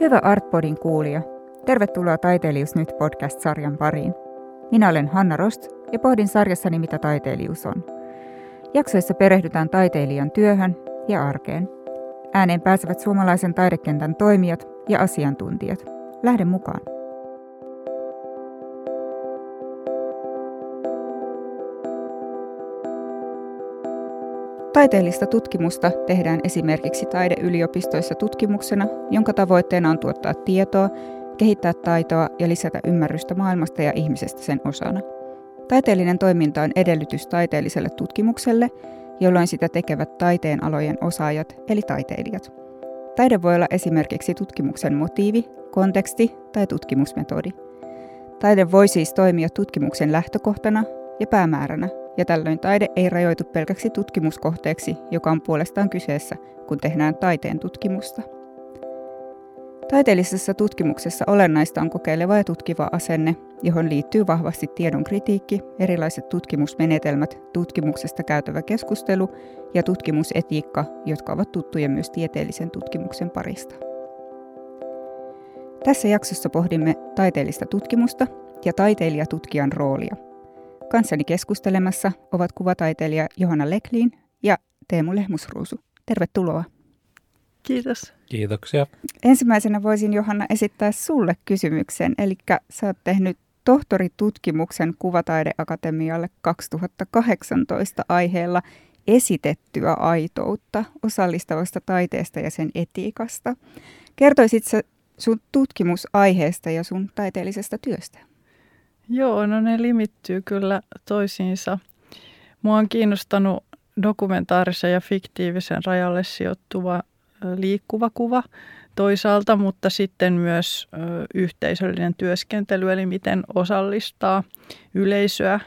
Hyvä Artpodin kuulija. Tervetuloa Taiteilijuus nyt podcast-sarjan pariin. Minä olen Hanna Rost ja pohdin sarjassani, mitä taiteilijuus on. Jaksoissa perehdytään taiteilijan työhön ja arkeen. Ääneen pääsevät suomalaisen taidekentän toimijat ja asiantuntijat. Lähden mukaan. Taiteellista tutkimusta tehdään esimerkiksi taideyliopistoissa tutkimuksena, jonka tavoitteena on tuottaa tietoa, kehittää taitoa ja lisätä ymmärrystä maailmasta ja ihmisestä sen osana. Taiteellinen toiminta on edellytys taiteelliselle tutkimukselle, jolloin sitä tekevät taiteen alojen osaajat eli taiteilijat. Taide voi olla esimerkiksi tutkimuksen motiivi, konteksti tai tutkimusmetodi. Taide voi siis toimia tutkimuksen lähtökohtana ja päämääränä ja tällöin taide ei rajoitu pelkäksi tutkimuskohteeksi, joka on puolestaan kyseessä, kun tehdään taiteen tutkimusta. Taiteellisessa tutkimuksessa olennaista on kokeileva ja tutkiva asenne, johon liittyy vahvasti tiedon kritiikki, erilaiset tutkimusmenetelmät, tutkimuksesta käytävä keskustelu ja tutkimusetiikka, jotka ovat tuttuja myös tieteellisen tutkimuksen parista. Tässä jaksossa pohdimme taiteellista tutkimusta ja taiteilijatutkijan roolia – Kanssani keskustelemassa ovat kuvataiteilija Johanna Leklin ja Teemu Lehmusruusu. Tervetuloa. Kiitos. Kiitoksia. Ensimmäisenä voisin Johanna esittää sulle kysymyksen. Eli sä oot tehnyt tohtoritutkimuksen Kuvataideakatemialle 2018 aiheella esitettyä aitoutta osallistavasta taiteesta ja sen etiikasta. Kertoisit sä sun tutkimusaiheesta ja sun taiteellisesta työstä? Joo, no ne limittyy kyllä toisiinsa. Mua on kiinnostanut dokumentaarisen ja fiktiivisen rajalle sijoittuva liikkuva kuva toisaalta, mutta sitten myös yhteisöllinen työskentely, eli miten osallistaa yleisöä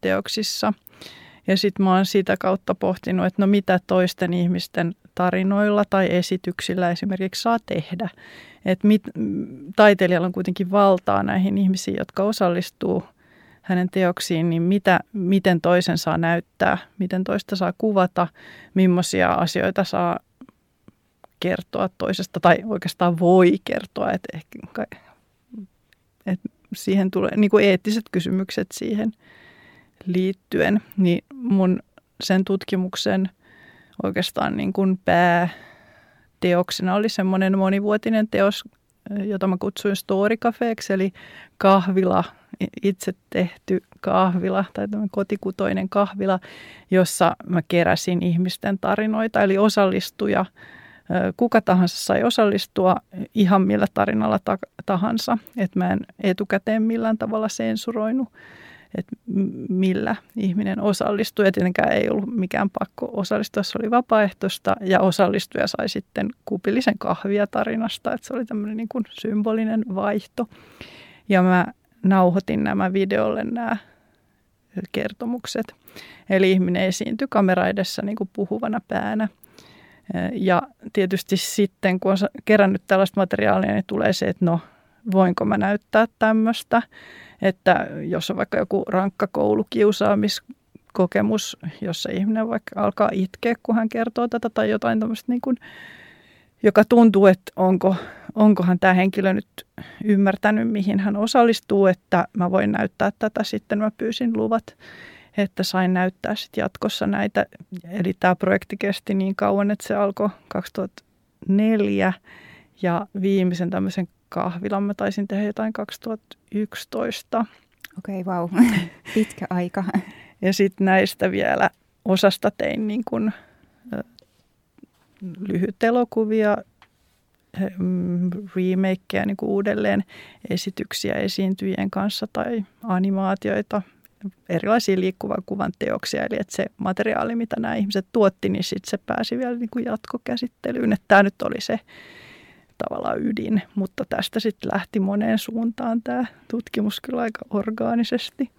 teoksissa. Ja sitten mä oon sitä kautta pohtinut, että no mitä toisten ihmisten tarinoilla tai esityksillä esimerkiksi saa tehdä. Et mit, taiteilijalla on kuitenkin valtaa näihin ihmisiin, jotka osallistuu hänen teoksiin, niin mitä, miten toisen saa näyttää, miten toista saa kuvata, millaisia asioita saa kertoa toisesta tai oikeastaan voi kertoa, että ehkä että siihen tulee niin kuin eettiset kysymykset siihen liittyen, niin mun sen tutkimuksen oikeastaan niin kuin pääteoksena oli semmoinen monivuotinen teos, jota mä kutsuin Story Cafeeksi, eli kahvila, itse tehty kahvila tai kotikutoinen kahvila, jossa mä keräsin ihmisten tarinoita, eli osallistuja. Kuka tahansa sai osallistua ihan millä tarinalla tahansa, että mä en etukäteen millään tavalla sensuroinut että millä ihminen osallistui. Ja tietenkään ei ollut mikään pakko osallistua, se oli vapaaehtoista ja osallistuja sai sitten kupillisen kahvia tarinasta, että se oli tämmöinen niin kuin symbolinen vaihto. Ja mä nauhoitin nämä videolle nämä kertomukset. Eli ihminen esiintyi kamera edessä niin kuin puhuvana päänä. Ja tietysti sitten, kun on kerännyt tällaista materiaalia, niin tulee se, että no, voinko mä näyttää tämmöistä että jos on vaikka joku rankka koulukiusaamiskokemus, jossa ihminen vaikka alkaa itkeä, kun hän kertoo tätä tai jotain tämmöistä niin kuin, joka tuntuu, että onko, onkohan tämä henkilö nyt ymmärtänyt, mihin hän osallistuu, että mä voin näyttää tätä. Sitten mä pyysin luvat, että sain näyttää sitten jatkossa näitä. Eli tämä projekti kesti niin kauan, että se alkoi 2004 ja viimeisen tämmöisen kahvilan mä taisin tehdä jotain 2011. Okei, okay, vau. Wow. Pitkä aika. Ja sitten näistä vielä osasta tein niin kun, lyhyt elokuvia, remakeja niin kuin uudelleen esityksiä esiintyjien kanssa tai animaatioita, erilaisia liikkuvan kuvan teoksia. Eli että se materiaali, mitä nämä ihmiset tuotti, niin sitten se pääsi vielä niin kuin jatkokäsittelyyn. Että tämä nyt oli se tavallaan ydin, mutta tästä sitten lähti moneen suuntaan tämä tutkimus kyllä aika orgaanisesti.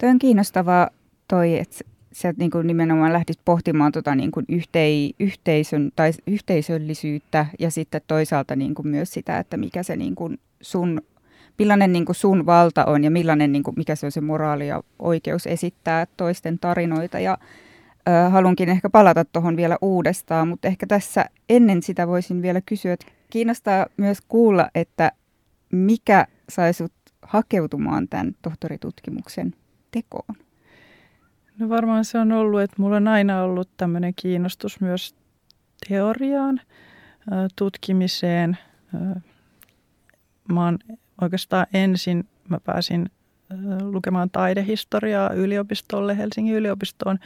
Toi on kiinnostavaa toi, että sä niin kuin nimenomaan lähdit pohtimaan tota niin kuin yhtei, yhteisön, tai yhteisöllisyyttä ja sitten toisaalta niin kuin myös sitä, että mikä se niin kuin sun, millainen niin kuin sun valta on ja millainen, niin kuin, mikä se on se moraali ja oikeus esittää toisten tarinoita. Ja Ö, halunkin ehkä palata tuohon vielä uudestaan, mutta ehkä tässä ennen sitä voisin vielä kysyä, että kiinnostaa myös kuulla, että mikä sai sut hakeutumaan tämän tohtoritutkimuksen tekoon? No varmaan se on ollut, että mulla on aina ollut tämmöinen kiinnostus myös teoriaan, tutkimiseen. Mä oon oikeastaan ensin, mä pääsin lukemaan taidehistoriaa yliopistolle, Helsingin yliopistoon,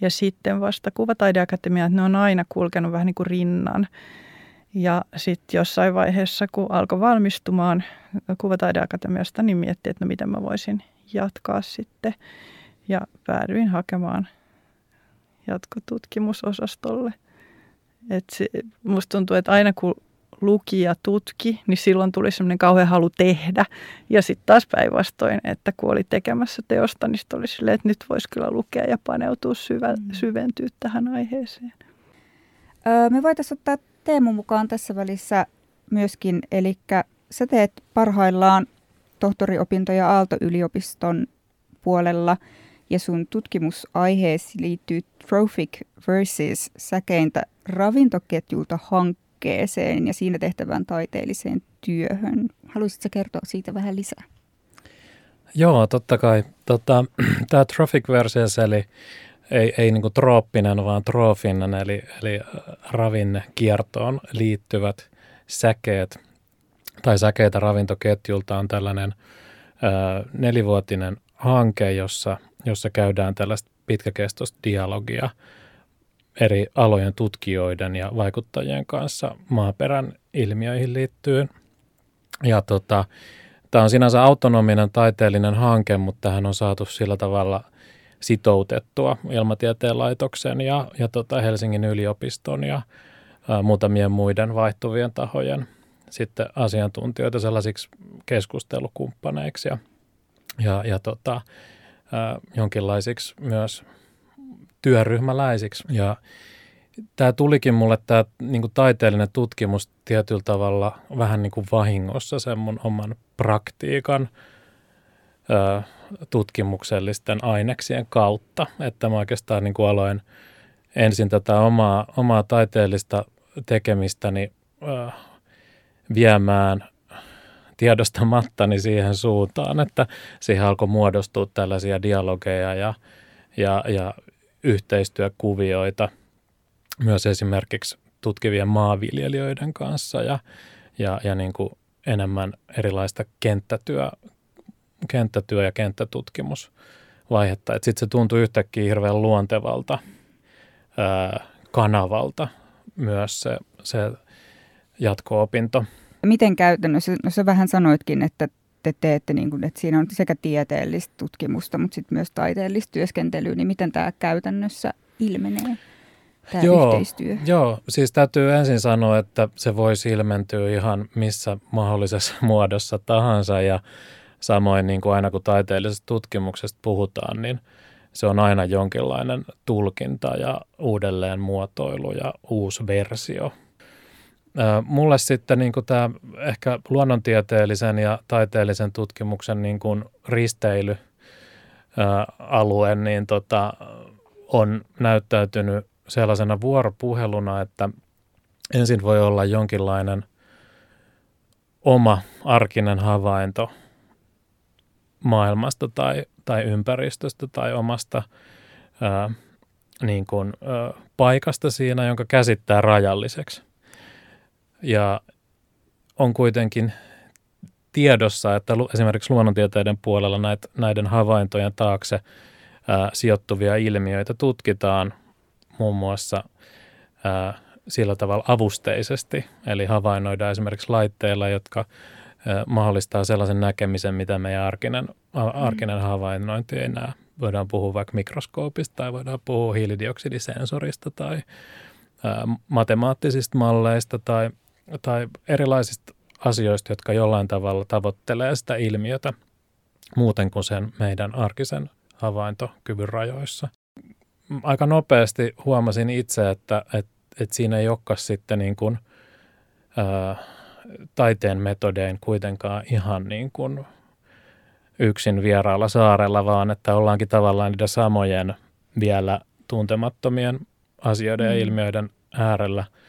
ja sitten vasta kuvataideakatemia, että ne on aina kulkenut vähän niin kuin rinnan. Ja sitten jossain vaiheessa, kun alkoi valmistumaan kuvataideakatemiasta, niin miettii, että no miten mä voisin jatkaa sitten. Ja päädyin hakemaan jatkotutkimusosastolle. Et se, musta tuntuu, että aina kun luki ja tutki, niin silloin tuli semmoinen kauhean halu tehdä. Ja sitten taas päinvastoin, että kun oli tekemässä teosta, niin oli silleen, että nyt voisi kyllä lukea ja paneutua syvä, mm. syventyä tähän aiheeseen. Öö, me voitaisiin ottaa Teemu mukaan tässä välissä myöskin, eli sä teet parhaillaan tohtoriopintoja Aalto-yliopiston puolella ja sun tutkimusaiheesi liittyy Trophic versus säkeintä ravintoketjulta hankkeeseen ja siinä tehtävään taiteelliseen työhön. Haluaisitko kertoa siitä vähän lisää? Joo, totta kai. Tota, Tämä Trophic versus eli ei, ei niin trooppinen, vaan troofinen, eli, eli ravinnekiertoon liittyvät säkeet tai säkeitä ravintoketjulta on tällainen ö, nelivuotinen hanke, jossa, jossa käydään tällaista pitkäkestoista dialogia eri alojen tutkijoiden ja vaikuttajien kanssa maaperän ilmiöihin liittyen. Ja tota, tämä on sinänsä autonominen taiteellinen hanke, mutta tähän on saatu sillä tavalla sitoutettua Ilmatieteen laitoksen ja, ja tota Helsingin yliopiston ja ä, muutamien muiden vaihtuvien tahojen sitten asiantuntijoita sellaisiksi keskustelukumppaneiksi ja, ja, ja tota, ä, jonkinlaisiksi myös työryhmäläisiksi. Ja tämä tulikin mulle tämä niin kuin taiteellinen tutkimus tietyllä tavalla vähän niin kuin vahingossa sen mun oman praktiikan ö, tutkimuksellisten aineksien kautta, että mä oikeastaan niin kuin aloin ensin tätä omaa, omaa taiteellista tekemistäni ö, viemään tiedostamattani siihen suuntaan, että siihen alkoi muodostua tällaisia dialogeja ja, ja, ja yhteistyökuvioita myös esimerkiksi tutkivien maanviljelijöiden kanssa ja, ja, ja niin kuin enemmän erilaista kenttätyö, kenttätyö- ja kenttätutkimusvaihetta. Sitten se tuntui yhtäkkiä hirveän luontevalta ää, kanavalta myös se, se jatko-opinto. Miten käytännössä, no sä vähän sanoitkin, että te teette, niin kuin, että siinä on sekä tieteellistä tutkimusta, mutta sitten myös taiteellista työskentelyä, niin miten tämä käytännössä ilmenee? Tämä joo, yhteistyö. Joo, siis täytyy ensin sanoa, että se voisi ilmentyä ihan missä mahdollisessa muodossa tahansa ja samoin niin kuin aina kun taiteellisesta tutkimuksesta puhutaan, niin se on aina jonkinlainen tulkinta ja uudelleen muotoilu ja uusi versio Mulle sitten niin tämä ehkä luonnontieteellisen ja taiteellisen tutkimuksen niin kuin risteily alue niin tota, on näyttäytynyt sellaisena vuoropuheluna, että ensin voi olla jonkinlainen oma arkinen havainto maailmasta tai, tai ympäristöstä tai omasta ää, niin kuin, ää, paikasta siinä, jonka käsittää rajalliseksi. Ja on kuitenkin tiedossa, että esimerkiksi luonnontieteiden puolella näitä, näiden havaintojen taakse ää, sijoittuvia ilmiöitä tutkitaan muun muassa ää, sillä tavalla avusteisesti, eli havainnoidaan esimerkiksi laitteilla, jotka ää, mahdollistaa sellaisen näkemisen, mitä meidän arkinen, mm. arkinen havainnointi ei näe. Voidaan puhua vaikka mikroskoopista tai voidaan puhua hiilidioksidisensorista tai ää, matemaattisista malleista tai tai erilaisista asioista, jotka jollain tavalla tavoittelee sitä ilmiötä muuten kuin sen meidän arkisen havaintokyvyn rajoissa. Aika nopeasti huomasin itse, että, että, että siinä ei olekaan sitten niin kuin, ää, taiteen metodein kuitenkaan ihan niin kuin yksin vieraalla saarella, vaan että ollaankin tavallaan niiden samojen vielä tuntemattomien asioiden mm. ja ilmiöiden äärellä –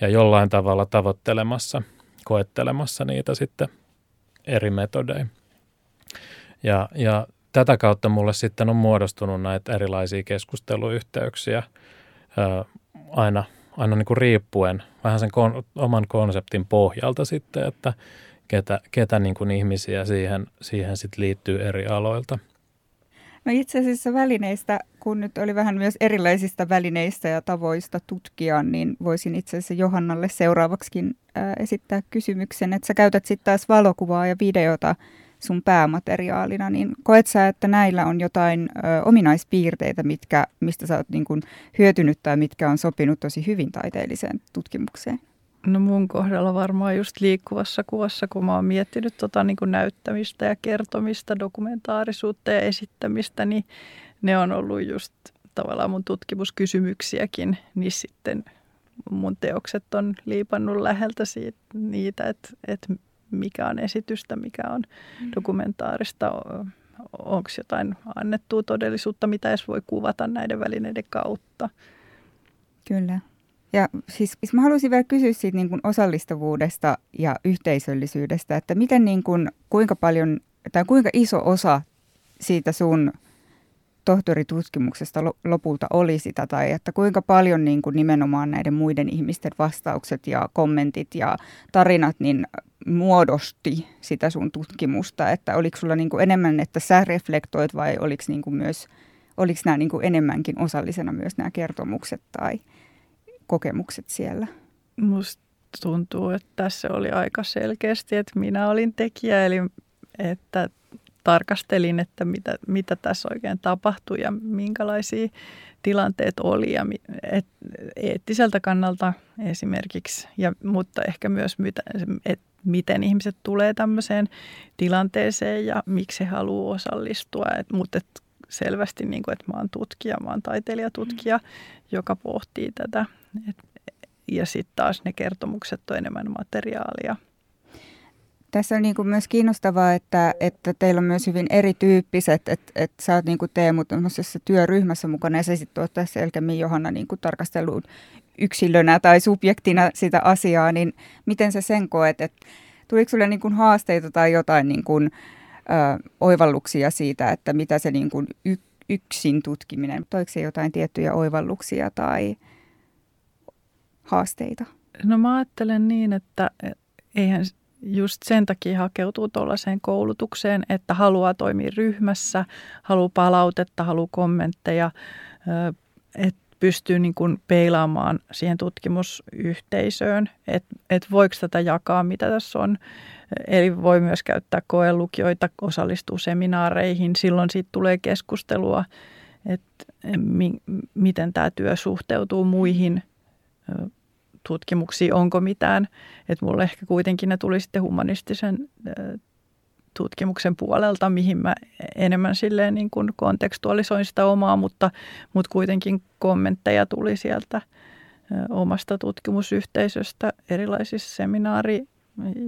ja jollain tavalla tavoittelemassa, koettelemassa niitä sitten eri metodein. Ja, ja tätä kautta mulle sitten on muodostunut näitä erilaisia keskusteluyhteyksiä ää, aina, aina niin kuin riippuen vähän sen kon, oman konseptin pohjalta sitten, että ketä, ketä niin kuin ihmisiä siihen, siihen sit liittyy eri aloilta. No itse asiassa välineistä, kun nyt oli vähän myös erilaisista välineistä ja tavoista tutkia, niin voisin itse asiassa Johannalle seuraavaksikin ää, esittää kysymyksen, että sä käytät sitten taas valokuvaa ja videota sun päämateriaalina, niin koet sä, että näillä on jotain ö, ominaispiirteitä, mitkä, mistä sä oot niin kun hyötynyt tai mitkä on sopinut tosi hyvin taiteelliseen tutkimukseen? No mun kohdalla varmaan just liikkuvassa kuvassa, kun mä oon miettinyt tota niin kuin näyttämistä ja kertomista, dokumentaarisuutta ja esittämistä, niin ne on ollut just tavallaan mun tutkimuskysymyksiäkin, niin sitten mun teokset on liipannut läheltä siitä, niitä, että, että mikä on esitystä, mikä on mm. dokumentaarista, onko jotain annettua todellisuutta, mitä edes voi kuvata näiden välineiden kautta. Kyllä. Ja siis, siis mä haluaisin vielä kysyä siitä niin kuin osallistavuudesta ja yhteisöllisyydestä, että miten niin kuin, kuinka paljon tai kuinka iso osa siitä sun tohtoritutkimuksesta lopulta oli sitä, tai että kuinka paljon niin kuin nimenomaan näiden muiden ihmisten vastaukset ja kommentit ja tarinat niin muodosti sitä sun tutkimusta, että oliko sulla niin kuin enemmän, että sä reflektoit vai oliko, niin kuin myös, oliko nämä niin kuin enemmänkin osallisena myös nämä kertomukset tai kokemukset siellä? Musta tuntuu, että tässä oli aika selkeästi, että minä olin tekijä, eli että tarkastelin, että mitä, mitä tässä oikein tapahtui ja minkälaisia tilanteet oli ja et, eettiseltä kannalta esimerkiksi, ja, mutta ehkä myös, että miten ihmiset tulee tämmöiseen tilanteeseen ja miksi he haluaa osallistua. Et, mutta et selvästi, niin kuin, että mä oon tutkija, mä oon taiteilijatutkija, mm. joka pohtii tätä. Et, ja sitten taas ne kertomukset on enemmän materiaalia. Tässä on niin kuin myös kiinnostavaa, että, että teillä on myös hyvin erityyppiset, että, että sä oot niin kuin Teemu työryhmässä mukana ja sä sitten oot tässä Elkemmin Johanna niin kuin tarkasteluun yksilönä tai subjektina sitä asiaa, niin miten sä sen koet, että tuliko sulle niin kuin haasteita tai jotain niin kuin, ö, oivalluksia siitä, että mitä se niin kuin y, yksin tutkiminen, toiko se jotain tiettyjä oivalluksia tai haasteita? No mä ajattelen niin, että eihän just sen takia hakeutuu tuollaiseen koulutukseen, että haluaa toimia ryhmässä, haluaa palautetta, haluaa kommentteja, että pystyy niin kuin peilaamaan siihen tutkimusyhteisöön, että et voiko tätä jakaa, mitä tässä on. Eli voi myös käyttää koelukijoita, osallistua seminaareihin. Silloin siitä tulee keskustelua, että mi- miten tämä työ suhteutuu muihin tutkimuksiin, onko mitään. Että mulle ehkä kuitenkin ne tuli sitten humanistisen tutkimuksen puolelta, mihin mä enemmän silleen niin kuin kontekstualisoin sitä omaa, mutta, mutta kuitenkin kommentteja tuli sieltä omasta tutkimusyhteisöstä erilaisissa seminaari-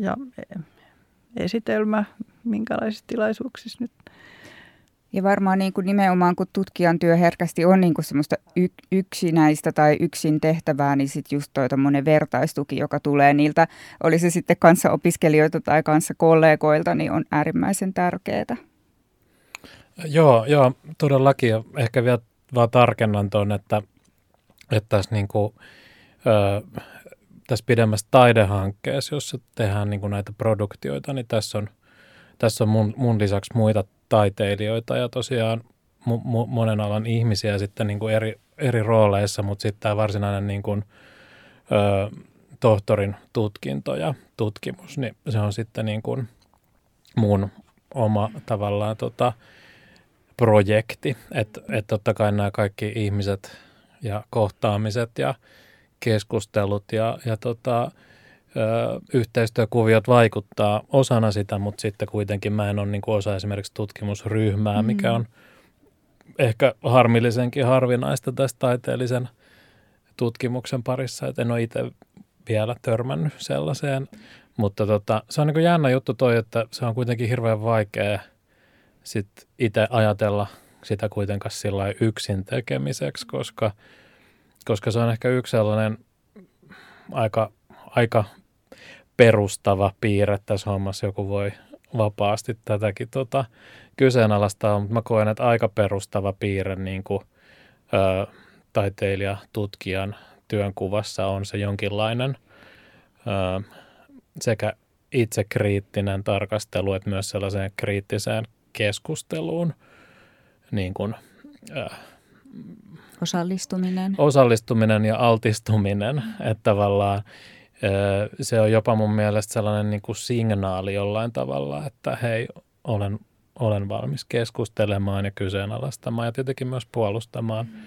ja esitelmä, minkälaisissa tilaisuuksissa nyt ja varmaan niin kuin nimenomaan, kun tutkijan työ herkästi on niin kuin semmoista y- yksinäistä tai yksin tehtävää, niin sitten just toi vertaistuki, joka tulee niiltä, oli se sitten kanssa opiskelijoita tai kanssa kollegoilta, niin on äärimmäisen tärkeää. Joo, joo, todellakin. Ja ehkä vielä vaan tarkennan tuon, että, että tässä, niin kuin, ö, tässä pidemmässä taidehankkeessa, jossa tehdään niin kuin näitä produktioita, niin tässä on, tässä on mun, mun lisäksi muita taiteilijoita ja tosiaan mu- mu- monen alan ihmisiä sitten niin kuin eri, eri rooleissa, mutta sitten tämä varsinainen niin kuin, ö, tohtorin tutkinto ja tutkimus, niin se on sitten niin kuin mun oma tavallaan tota, projekti. Että et totta kai nämä kaikki ihmiset ja kohtaamiset ja keskustelut ja, ja tota, yhteistyökuviot vaikuttaa osana sitä, mutta sitten kuitenkin mä en ole niin kuin osa esimerkiksi tutkimusryhmää, mm. mikä on ehkä harmillisenkin harvinaista tästä taiteellisen tutkimuksen parissa, että en ole itse vielä törmännyt sellaiseen. Mutta tota, se on niin kuin jännä juttu toi, että se on kuitenkin hirveän vaikea sit itse ajatella sitä kuitenkaan sillä yksin tekemiseksi, koska, koska se on ehkä yksi sellainen aika, aika perustava piirre tässä hommassa. Joku voi vapaasti tätäkin tota, kyseenalaistaa, mutta mä koen, että aika perustava piirre niin kuin, ö, taiteilija, tutkijan työnkuvassa on se jonkinlainen ö, sekä itsekriittinen tarkastelu, että myös sellaiseen kriittiseen keskusteluun. Niin kuin, ö, osallistuminen. Osallistuminen ja altistuminen, että tavallaan se on jopa mun mielestä sellainen niin kuin signaali jollain tavalla, että hei, olen, olen valmis keskustelemaan ja kyseenalaistamaan ja tietenkin myös puolustamaan mm.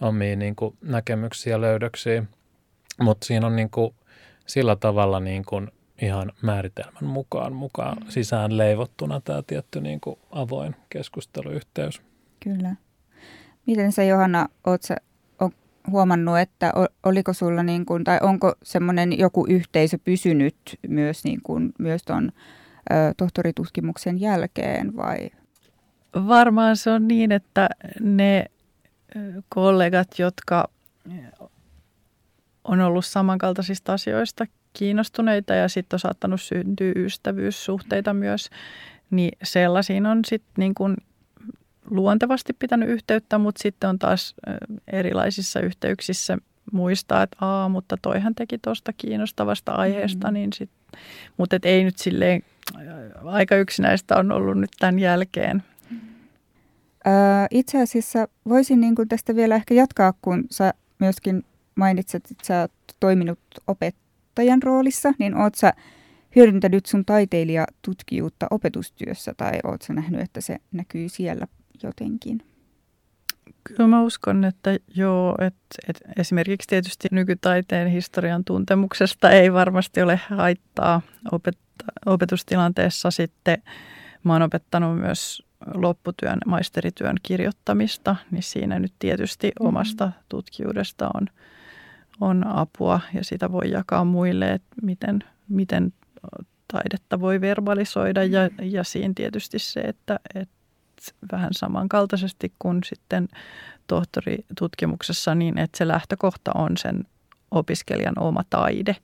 omia niin kuin, näkemyksiä ja löydöksiä. Mutta siinä on niin kuin, sillä tavalla niin kuin, ihan määritelmän mukaan, mukaan mm. sisään leivottuna tämä tietty niin kuin, avoin keskusteluyhteys. Kyllä. Miten sä Johanna, oot sä huomannut, että oliko sulla niin kuin, tai onko semmoinen joku yhteisö pysynyt myös, niin kuin, myös ton ö, tohtoritutkimuksen jälkeen vai? Varmaan se on niin, että ne kollegat, jotka on ollut samankaltaisista asioista kiinnostuneita ja sitten on saattanut syntyä ystävyyssuhteita myös, niin sellaisiin on sitten niin kuin luontevasti pitänyt yhteyttä, mutta sitten on taas erilaisissa yhteyksissä muistaa, että aa, mutta toihan teki tuosta kiinnostavasta aiheesta, mm. niin sit, mutta et ei nyt silleen, aika yksinäistä on ollut nyt tämän jälkeen. itse asiassa voisin niin kuin tästä vielä ehkä jatkaa, kun sä myöskin mainitset, että sä oot toiminut opettajan roolissa, niin oot sä hyödyntänyt sun taiteilijatutkijuutta opetustyössä tai oot sä nähnyt, että se näkyy siellä jotenkin? Kyllä mä uskon, että joo, että, että esimerkiksi tietysti nykytaiteen historian tuntemuksesta ei varmasti ole haittaa opetta, opetustilanteessa sitten. Mä oon opettanut myös lopputyön, maisterityön kirjoittamista, niin siinä nyt tietysti mm-hmm. omasta tutkijuudesta on, on apua ja sitä voi jakaa muille, että miten, miten taidetta voi verbalisoida ja, ja siinä tietysti se, että, että vähän samankaltaisesti kuin sitten tohtoritutkimuksessa niin, että se lähtökohta on sen opiskelijan oma taide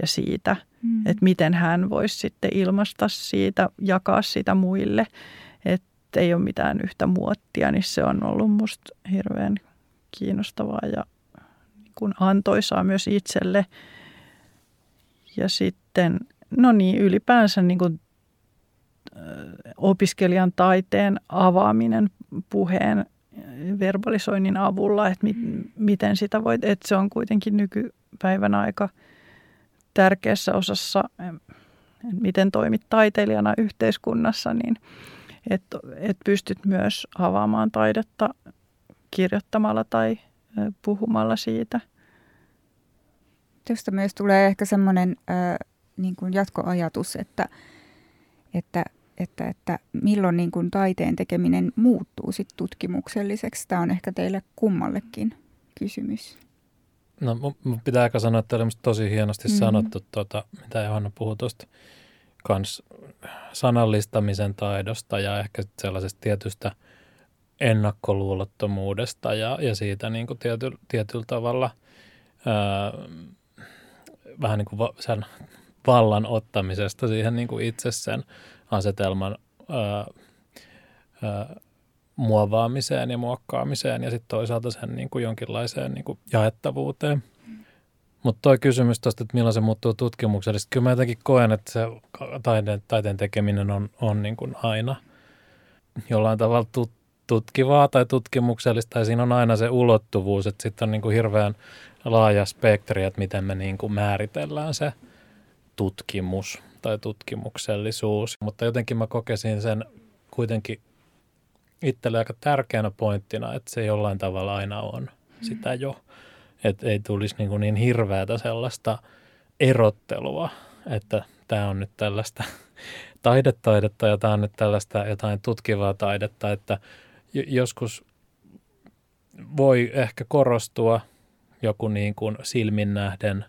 ja siitä, mm. että miten hän voisi sitten ilmaista siitä, jakaa sitä muille, että ei ole mitään yhtä muottia, niin se on ollut musta hirveän kiinnostavaa ja niin kuin antoisaa myös itselle. Ja sitten, no niin, ylipäänsä niin kuin opiskelijan taiteen avaaminen puheen verbalisoinnin avulla, että mit, miten sitä voi, että se on kuitenkin nykypäivän aika tärkeässä osassa, miten toimit taiteilijana yhteiskunnassa, niin että et pystyt myös avaamaan taidetta kirjoittamalla tai puhumalla siitä. Tästä myös tulee ehkä semmoinen äh, niin jatkoajatus, että, että että, että milloin niin kuin taiteen tekeminen muuttuu sit tutkimukselliseksi. Tämä on ehkä teille kummallekin kysymys. No mun pitää aika sanoa, että oli tosi hienosti mm-hmm. sanottu, tuota, mitä Johanna puhui tuosta kans sanallistamisen taidosta ja ehkä sellaisesta tietystä ennakkoluulottomuudesta ja, ja siitä niin kuin tiety, tietyllä tavalla ää, vähän niin kuin va, sen vallan ottamisesta siihen niin kuin itse sen asetelman ää, ää, muovaamiseen ja muokkaamiseen ja sitten toisaalta sen niin kuin jonkinlaiseen niin kuin jaettavuuteen. Mutta toi kysymys tuosta, että milloin se muuttuu tutkimuksellisesti, kyllä mä jotenkin koen, että se taiteen, taiteen tekeminen on, on niin kuin aina jollain tavalla tut, tutkivaa tai tutkimuksellista ja siinä on aina se ulottuvuus, että sitten on niin kuin hirveän laaja spektri, että miten me niin kuin määritellään se tutkimus tai tutkimuksellisuus, mutta jotenkin mä kokesin sen kuitenkin itselle aika tärkeänä pointtina, että se jollain tavalla aina on sitä jo. Että ei tulisi niin, niin hirveätä sellaista erottelua, että tämä on nyt tällaista taidetaidetta ja tämä on nyt tällaista jotain tutkivaa taidetta, että joskus voi ehkä korostua joku niin kuin silmin nähden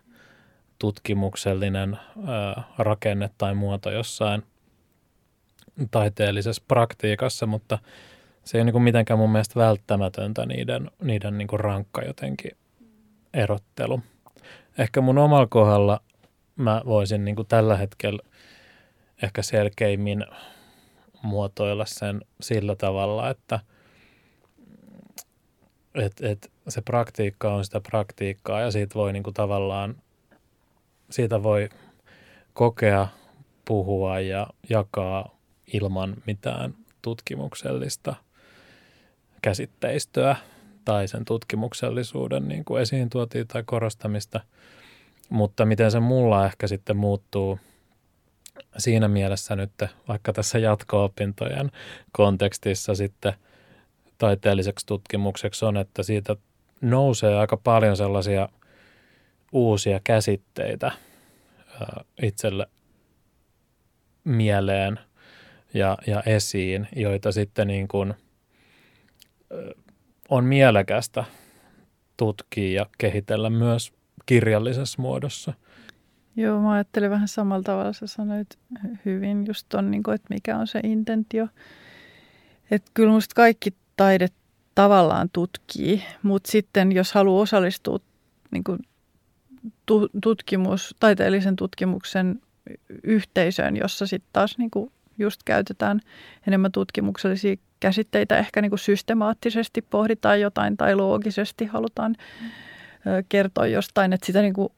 tutkimuksellinen ää, rakenne tai muoto jossain taiteellisessa praktiikassa, mutta se ei ole niin mitenkään mun mielestä välttämätöntä niiden, niiden niin rankka jotenkin erottelu. ehkä mun omalla kohdalla mä voisin niin tällä hetkellä ehkä selkeimmin muotoilla sen sillä tavalla, että et, et se praktiikka on sitä praktiikkaa ja siitä voi niin tavallaan, siitä voi kokea, puhua ja jakaa ilman mitään tutkimuksellista käsitteistöä tai sen tutkimuksellisuuden niin kuin esiin tuotiin tai korostamista. Mutta miten se mulla ehkä sitten muuttuu siinä mielessä nyt, vaikka tässä jatko-opintojen kontekstissa sitten taiteelliseksi tutkimukseksi on, että siitä nousee aika paljon sellaisia uusia käsitteitä itselle mieleen ja, ja esiin, joita sitten niin kuin on mielekästä tutkia ja kehitellä myös kirjallisessa muodossa. Joo, mä ajattelin vähän samalla tavalla, sä sanoit hyvin just ton, niin kuin, että mikä on se intentio. Että kyllä musta kaikki taide tavallaan tutkii, mutta sitten jos haluaa osallistua niin kuin tutkimus, taiteellisen tutkimuksen yhteisöön, jossa sitten taas niin kuin just käytetään enemmän tutkimuksellisia käsitteitä, ehkä niin kuin systemaattisesti pohditaan jotain tai loogisesti halutaan kertoa jostain, että sitä niin kuin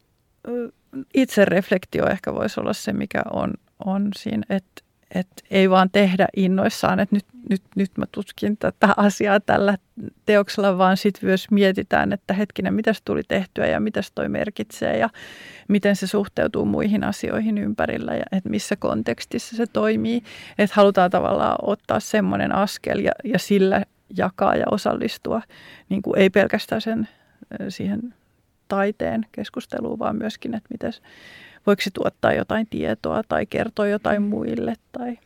itse reflektio ehkä voisi olla se, mikä on, on siinä, että että ei vaan tehdä innoissaan, että nyt, nyt, nyt mä tutkin tätä asiaa tällä teoksella, vaan sitten myös mietitään, että hetkinen, mitä tuli tehtyä ja mitä toi merkitsee ja miten se suhteutuu muihin asioihin ympärillä ja että missä kontekstissa se toimii. Että halutaan tavallaan ottaa semmoinen askel ja, ja sillä jakaa ja osallistua, niin kuin ei pelkästään sen, siihen taiteen keskusteluun, vaan myöskin, että miten voiko se tuottaa jotain tietoa tai kertoa jotain muille. Tai...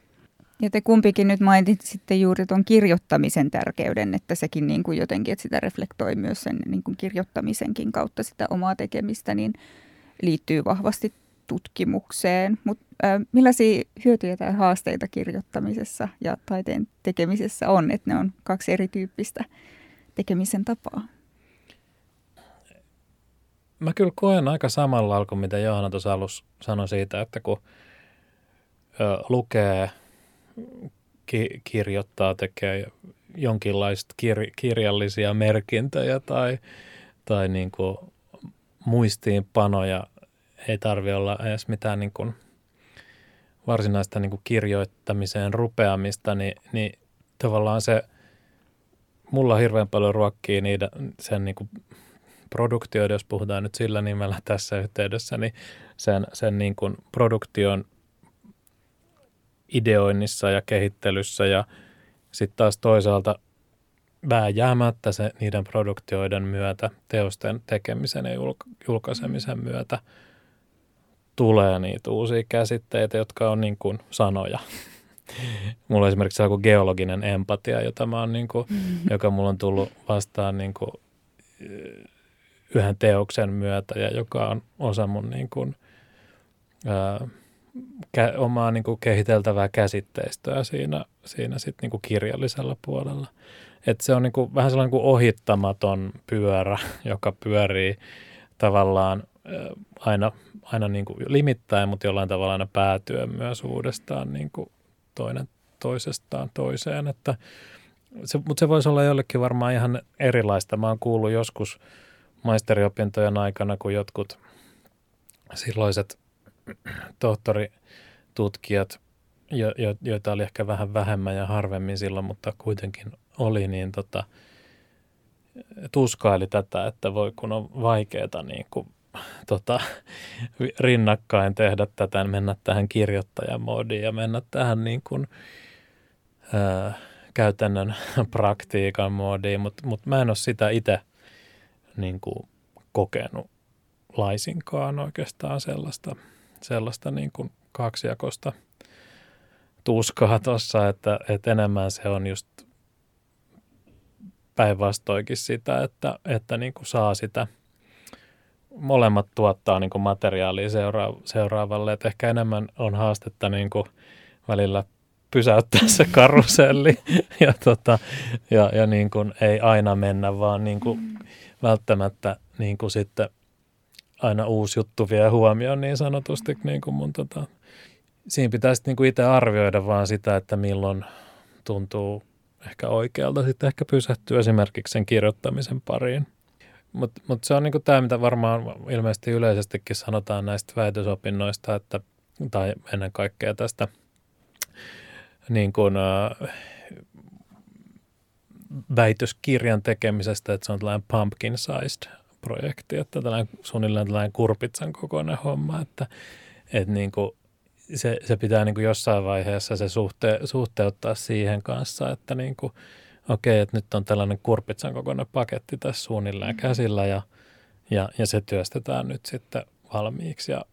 Ja te kumpikin nyt mainitsitte juuri tuon kirjoittamisen tärkeyden, että sekin niin kuin jotenkin, että sitä reflektoi myös sen niin kuin kirjoittamisenkin kautta sitä omaa tekemistä, niin liittyy vahvasti tutkimukseen. Mutta äh, millaisia hyötyjä tai haasteita kirjoittamisessa ja taiteen tekemisessä on, että ne on kaksi erityyppistä tekemisen tapaa? Mä kyllä koen aika samalla kuin mitä Johanna tuossa alussa sanoi siitä, että kun ö, lukee, ki- kirjoittaa, tekee jonkinlaista kir- kirjallisia merkintöjä tai, tai niin kuin muistiinpanoja, ei tarvi olla edes mitään niin kuin varsinaista niin kuin kirjoittamiseen rupeamista, niin, niin tavallaan se mulla hirveän paljon ruokkii niitä, sen niin kuin produktioida, jos puhutaan nyt sillä nimellä tässä yhteydessä, niin sen, sen niin kuin produktion ideoinnissa ja kehittelyssä ja sitten taas toisaalta vääjäämättä se niiden produktioiden myötä, teosten tekemisen ja julkaisemisen myötä tulee niitä uusia käsitteitä, jotka on niin kuin sanoja. Mulla on esimerkiksi joku geologinen empatia, jota mä oon niin kuin, mm-hmm. joka mulla on tullut vastaan niin kuin, yhden teoksen myötä ja joka on osa mun niin kuin, ää, kä, omaa niin kuin kehiteltävää käsitteistöä siinä, siinä sit niin kuin kirjallisella puolella. Et se on niin kuin, vähän sellainen kuin ohittamaton pyörä, joka pyörii tavallaan aina, aina niin kuin limittäin, mutta jollain tavalla aina päätyä myös uudestaan niin kuin toinen toisestaan toiseen. Että se, mutta se voisi olla jollekin varmaan ihan erilaista. Mä oon kuullut joskus – maisteriopintojen aikana, kun jotkut silloiset tohtoritutkijat, jo, jo, joita oli ehkä vähän vähemmän ja harvemmin silloin, mutta kuitenkin oli, niin tota, tuskaili tätä, että voi kun on vaikeaa niin kuin, tota, rinnakkain tehdä tätä, mennä tähän kirjoittajamoodiin ja mennä tähän niin kuin, ää, käytännön praktiikan moodiin, mutta mut mä en ole sitä itse – niin kuin kokenut laisinkaan oikeastaan sellaista, sellaista niin kuin kaksijakosta tuskaa tuossa, että, että enemmän se on just päinvastoinkin sitä, että, että niin kuin saa sitä molemmat tuottaa niin kuin materiaalia seura- seuraavalle, että ehkä enemmän on haastetta niin kuin välillä pysäyttää se karuselli ja, tota, ja, ja niin kuin ei aina mennä, vaan niin kuin mm välttämättä niin kuin sitten aina uusi juttu vie huomioon niin sanotusti. Niin kuin mun, tota, siinä pitäisi niin kuin itse arvioida vaan sitä, että milloin tuntuu ehkä oikealta sitten ehkä pysähtyä esimerkiksi sen kirjoittamisen pariin. Mutta mut se on niinku tämä, mitä varmaan ilmeisesti yleisestikin sanotaan näistä väitösopinnoista, että, tai ennen kaikkea tästä niin kuin, äh, väitöskirjan tekemisestä, että se on tällainen pumpkin-sized projekti, että tällainen, suunnilleen tällainen kurpitsan kokoinen homma, että, että niin kuin se, se pitää niin kuin jossain vaiheessa se suhte, suhteuttaa siihen kanssa, että niin kuin, okei, että nyt on tällainen kurpitsan kokoinen paketti tässä suunnilleen mm. käsillä ja, ja, ja se työstetään nyt sitten valmiiksi ja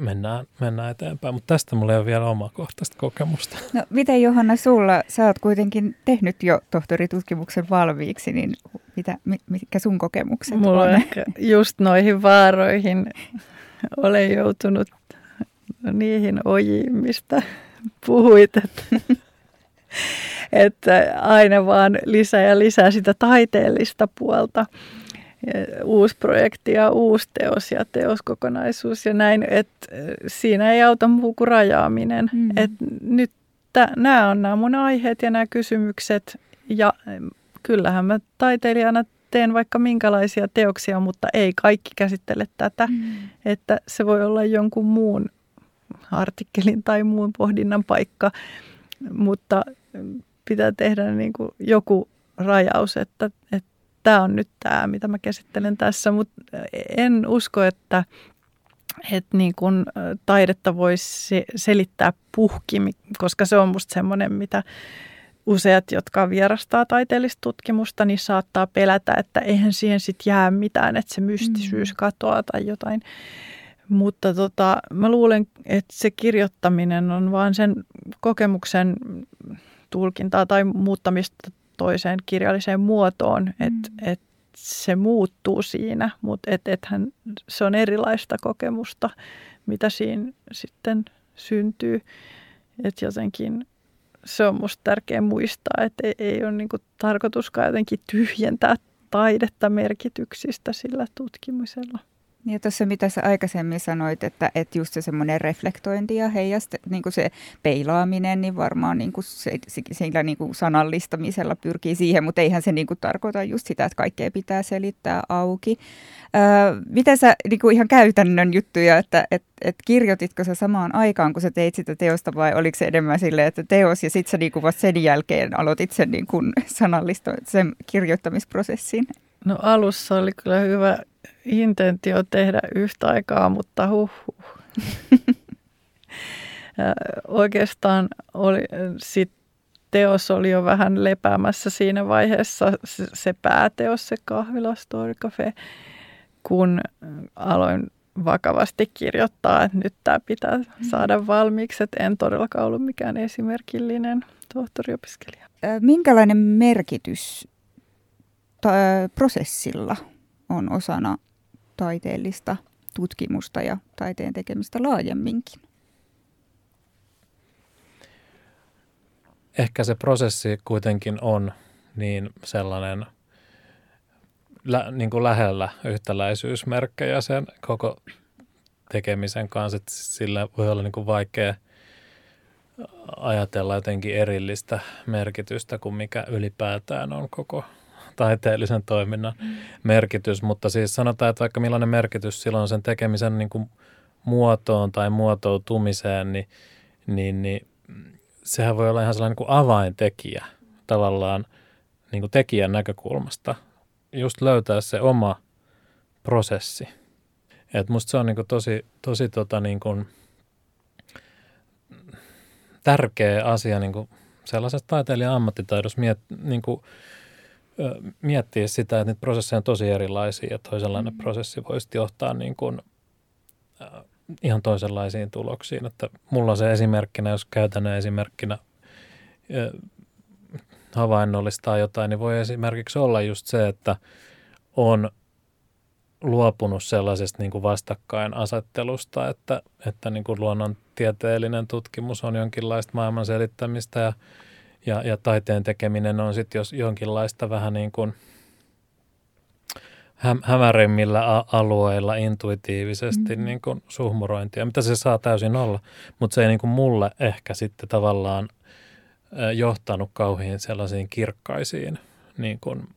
mennään, mennään eteenpäin. Mutta tästä mulla ei ole vielä omakohtaista kokemusta. No miten Johanna sulla, sä oot kuitenkin tehnyt jo tohtoritutkimuksen valmiiksi, niin mitä, mitkä sun kokemukset Mulla on? ehkä just noihin vaaroihin olen joutunut niihin ojiin, mistä puhuit, että, että aina vaan lisää ja lisää sitä taiteellista puolta. Uusi projekti ja uusi teos ja teoskokonaisuus ja näin, että siinä ei auta muu kuin rajaaminen. Mm. Että nyt t- nämä on nämä mun aiheet ja nämä kysymykset ja kyllähän mä taiteilijana teen vaikka minkälaisia teoksia, mutta ei kaikki käsittele tätä, mm. että se voi olla jonkun muun artikkelin tai muun pohdinnan paikka, mutta pitää tehdä niin kuin joku rajaus, että, että tämä on nyt tämä, mitä mä käsittelen tässä, mutta en usko, että, että niin kuin taidetta voisi selittää puhki, koska se on musta semmoinen, mitä useat, jotka vierastaa taiteellista tutkimusta, niin saattaa pelätä, että eihän siihen sitten jää mitään, että se mystisyys mm. katoaa tai jotain. Mutta tota, mä luulen, että se kirjoittaminen on vaan sen kokemuksen tulkintaa tai muuttamista toiseen kirjalliseen muotoon, mm. että et se muuttuu siinä, mutta et, ethän se on erilaista kokemusta, mitä siinä sitten syntyy. Että jotenkin se on musta tärkeää muistaa, että ei, ei ole niinku tarkoituskaan jotenkin tyhjentää taidetta merkityksistä sillä tutkimisella. Ja tuossa mitä sä aikaisemmin sanoit, että, että just se semmoinen reflektointi ja heijast, niin kuin se peilaaminen, niin varmaan niin kuin se, sillä niin kuin sanallistamisella pyrkii siihen, mutta eihän se niin kuin tarkoita just sitä, että kaikkea pitää selittää auki. Öö, miten sä niin kuin ihan käytännön juttuja, että et, et kirjoititko sä samaan aikaan, kun sä teit sitä teosta vai oliko se enemmän silleen, että teos ja sitten sä niin kuin vasta sen jälkeen aloitit sen niin kuin sanallista, sen kirjoittamisprosessin? No alussa oli kyllä hyvä intentio tehdä yhtä aikaa, mutta huh. Oikeastaan oli, sit teos oli jo vähän lepäämässä siinä vaiheessa, se, se pääteos, se kahvila Story Cafe, kun aloin vakavasti kirjoittaa, että nyt tämä pitää saada valmiiksi, että en todellakaan ollut mikään esimerkillinen tohtoriopiskelija. Minkälainen merkitys prosessilla on osana taiteellista tutkimusta ja taiteen tekemistä laajemminkin? Ehkä se prosessi kuitenkin on niin sellainen lä, niin kuin lähellä yhtäläisyysmerkkejä sen koko tekemisen kanssa, että sillä voi olla niin kuin vaikea ajatella jotenkin erillistä merkitystä kuin mikä ylipäätään on koko taiteellisen toiminnan mm. merkitys, mutta siis sanotaan, että vaikka millainen merkitys silloin sen tekemisen niin kuin muotoon tai muotoutumiseen, niin, niin, niin sehän voi olla ihan sellainen niin kuin avaintekijä tavallaan niin kuin tekijän näkökulmasta. Just löytää se oma prosessi. Et musta se on niin kuin tosi, tosi tota niin kuin tärkeä asia niin kuin sellaisessa taiteilijan ammattitaidossa miet, niin kuin miettiä sitä, että niitä prosesseja on tosi erilaisia ja toisenlainen mm. prosessi voisi johtaa niin kuin, äh, ihan toisenlaisiin tuloksiin. Että mulla on se esimerkkinä, jos käytännön esimerkkinä äh, havainnollistaa jotain, niin voi esimerkiksi olla just se, että on luopunut sellaisesta niin kuin vastakkainasettelusta, että, että niin kuin luonnontieteellinen tutkimus on jonkinlaista maailman selittämistä ja ja, ja taiteen tekeminen on sitten jos jonkinlaista vähän niin kuin häm- hämärimmillä alueilla intuitiivisesti mm. niin kuin suhmurointia, mitä se saa täysin olla, mutta se ei niin kuin mulle ehkä sitten tavallaan johtanut kauhean sellaisiin kirkkaisiin niin kuin,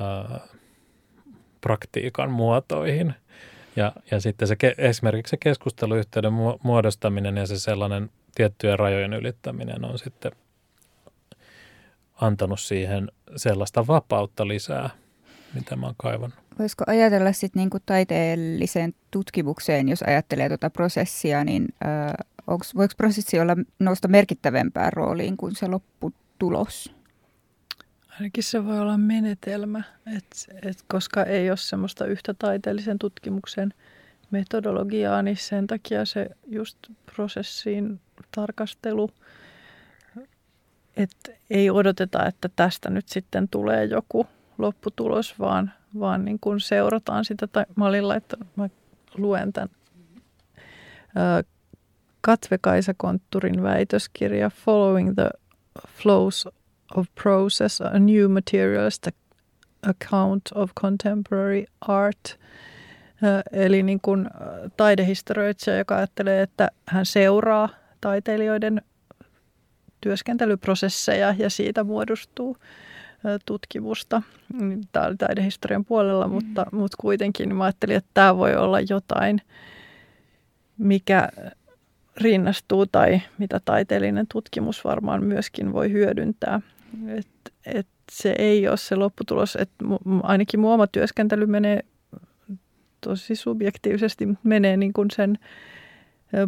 ää, praktiikan muotoihin. Ja, ja sitten se, esimerkiksi se keskusteluyhteyden muodostaminen ja se sellainen tiettyjen rajojen ylittäminen on sitten antanut siihen sellaista vapautta lisää, mitä mä oon kaivannut. Voisiko ajatella sitten niinku taiteelliseen tutkimukseen, jos ajattelee tuota prosessia, niin äh, onks, voiko prosessi olla nousta merkittävämpään rooliin kuin se lopputulos? Ainakin se voi olla menetelmä, et, et koska ei ole semmoista yhtä taiteellisen tutkimuksen metodologiaa, niin sen takia se just prosessin tarkastelu, että ei odoteta, että tästä nyt sitten tulee joku lopputulos, vaan, vaan niin kuin seurataan sitä. Tai mä olin laittanut, mä luen tämän Katve Kaisa Kontturin väitöskirja Following the Flows of Process, a New Materialist Account of Contemporary Art. Eli niin kuin taidehistorioitsija, joka ajattelee, että hän seuraa taiteilijoiden työskentelyprosesseja ja siitä muodostuu tutkimusta taidehistorian puolella, mm. mutta, mutta kuitenkin mä ajattelin, että tämä voi olla jotain, mikä rinnastuu tai mitä taiteellinen tutkimus varmaan myöskin voi hyödyntää. Et, et se ei ole se lopputulos, että ainakin mun oma työskentely menee tosi subjektiivisesti, menee niin kuin sen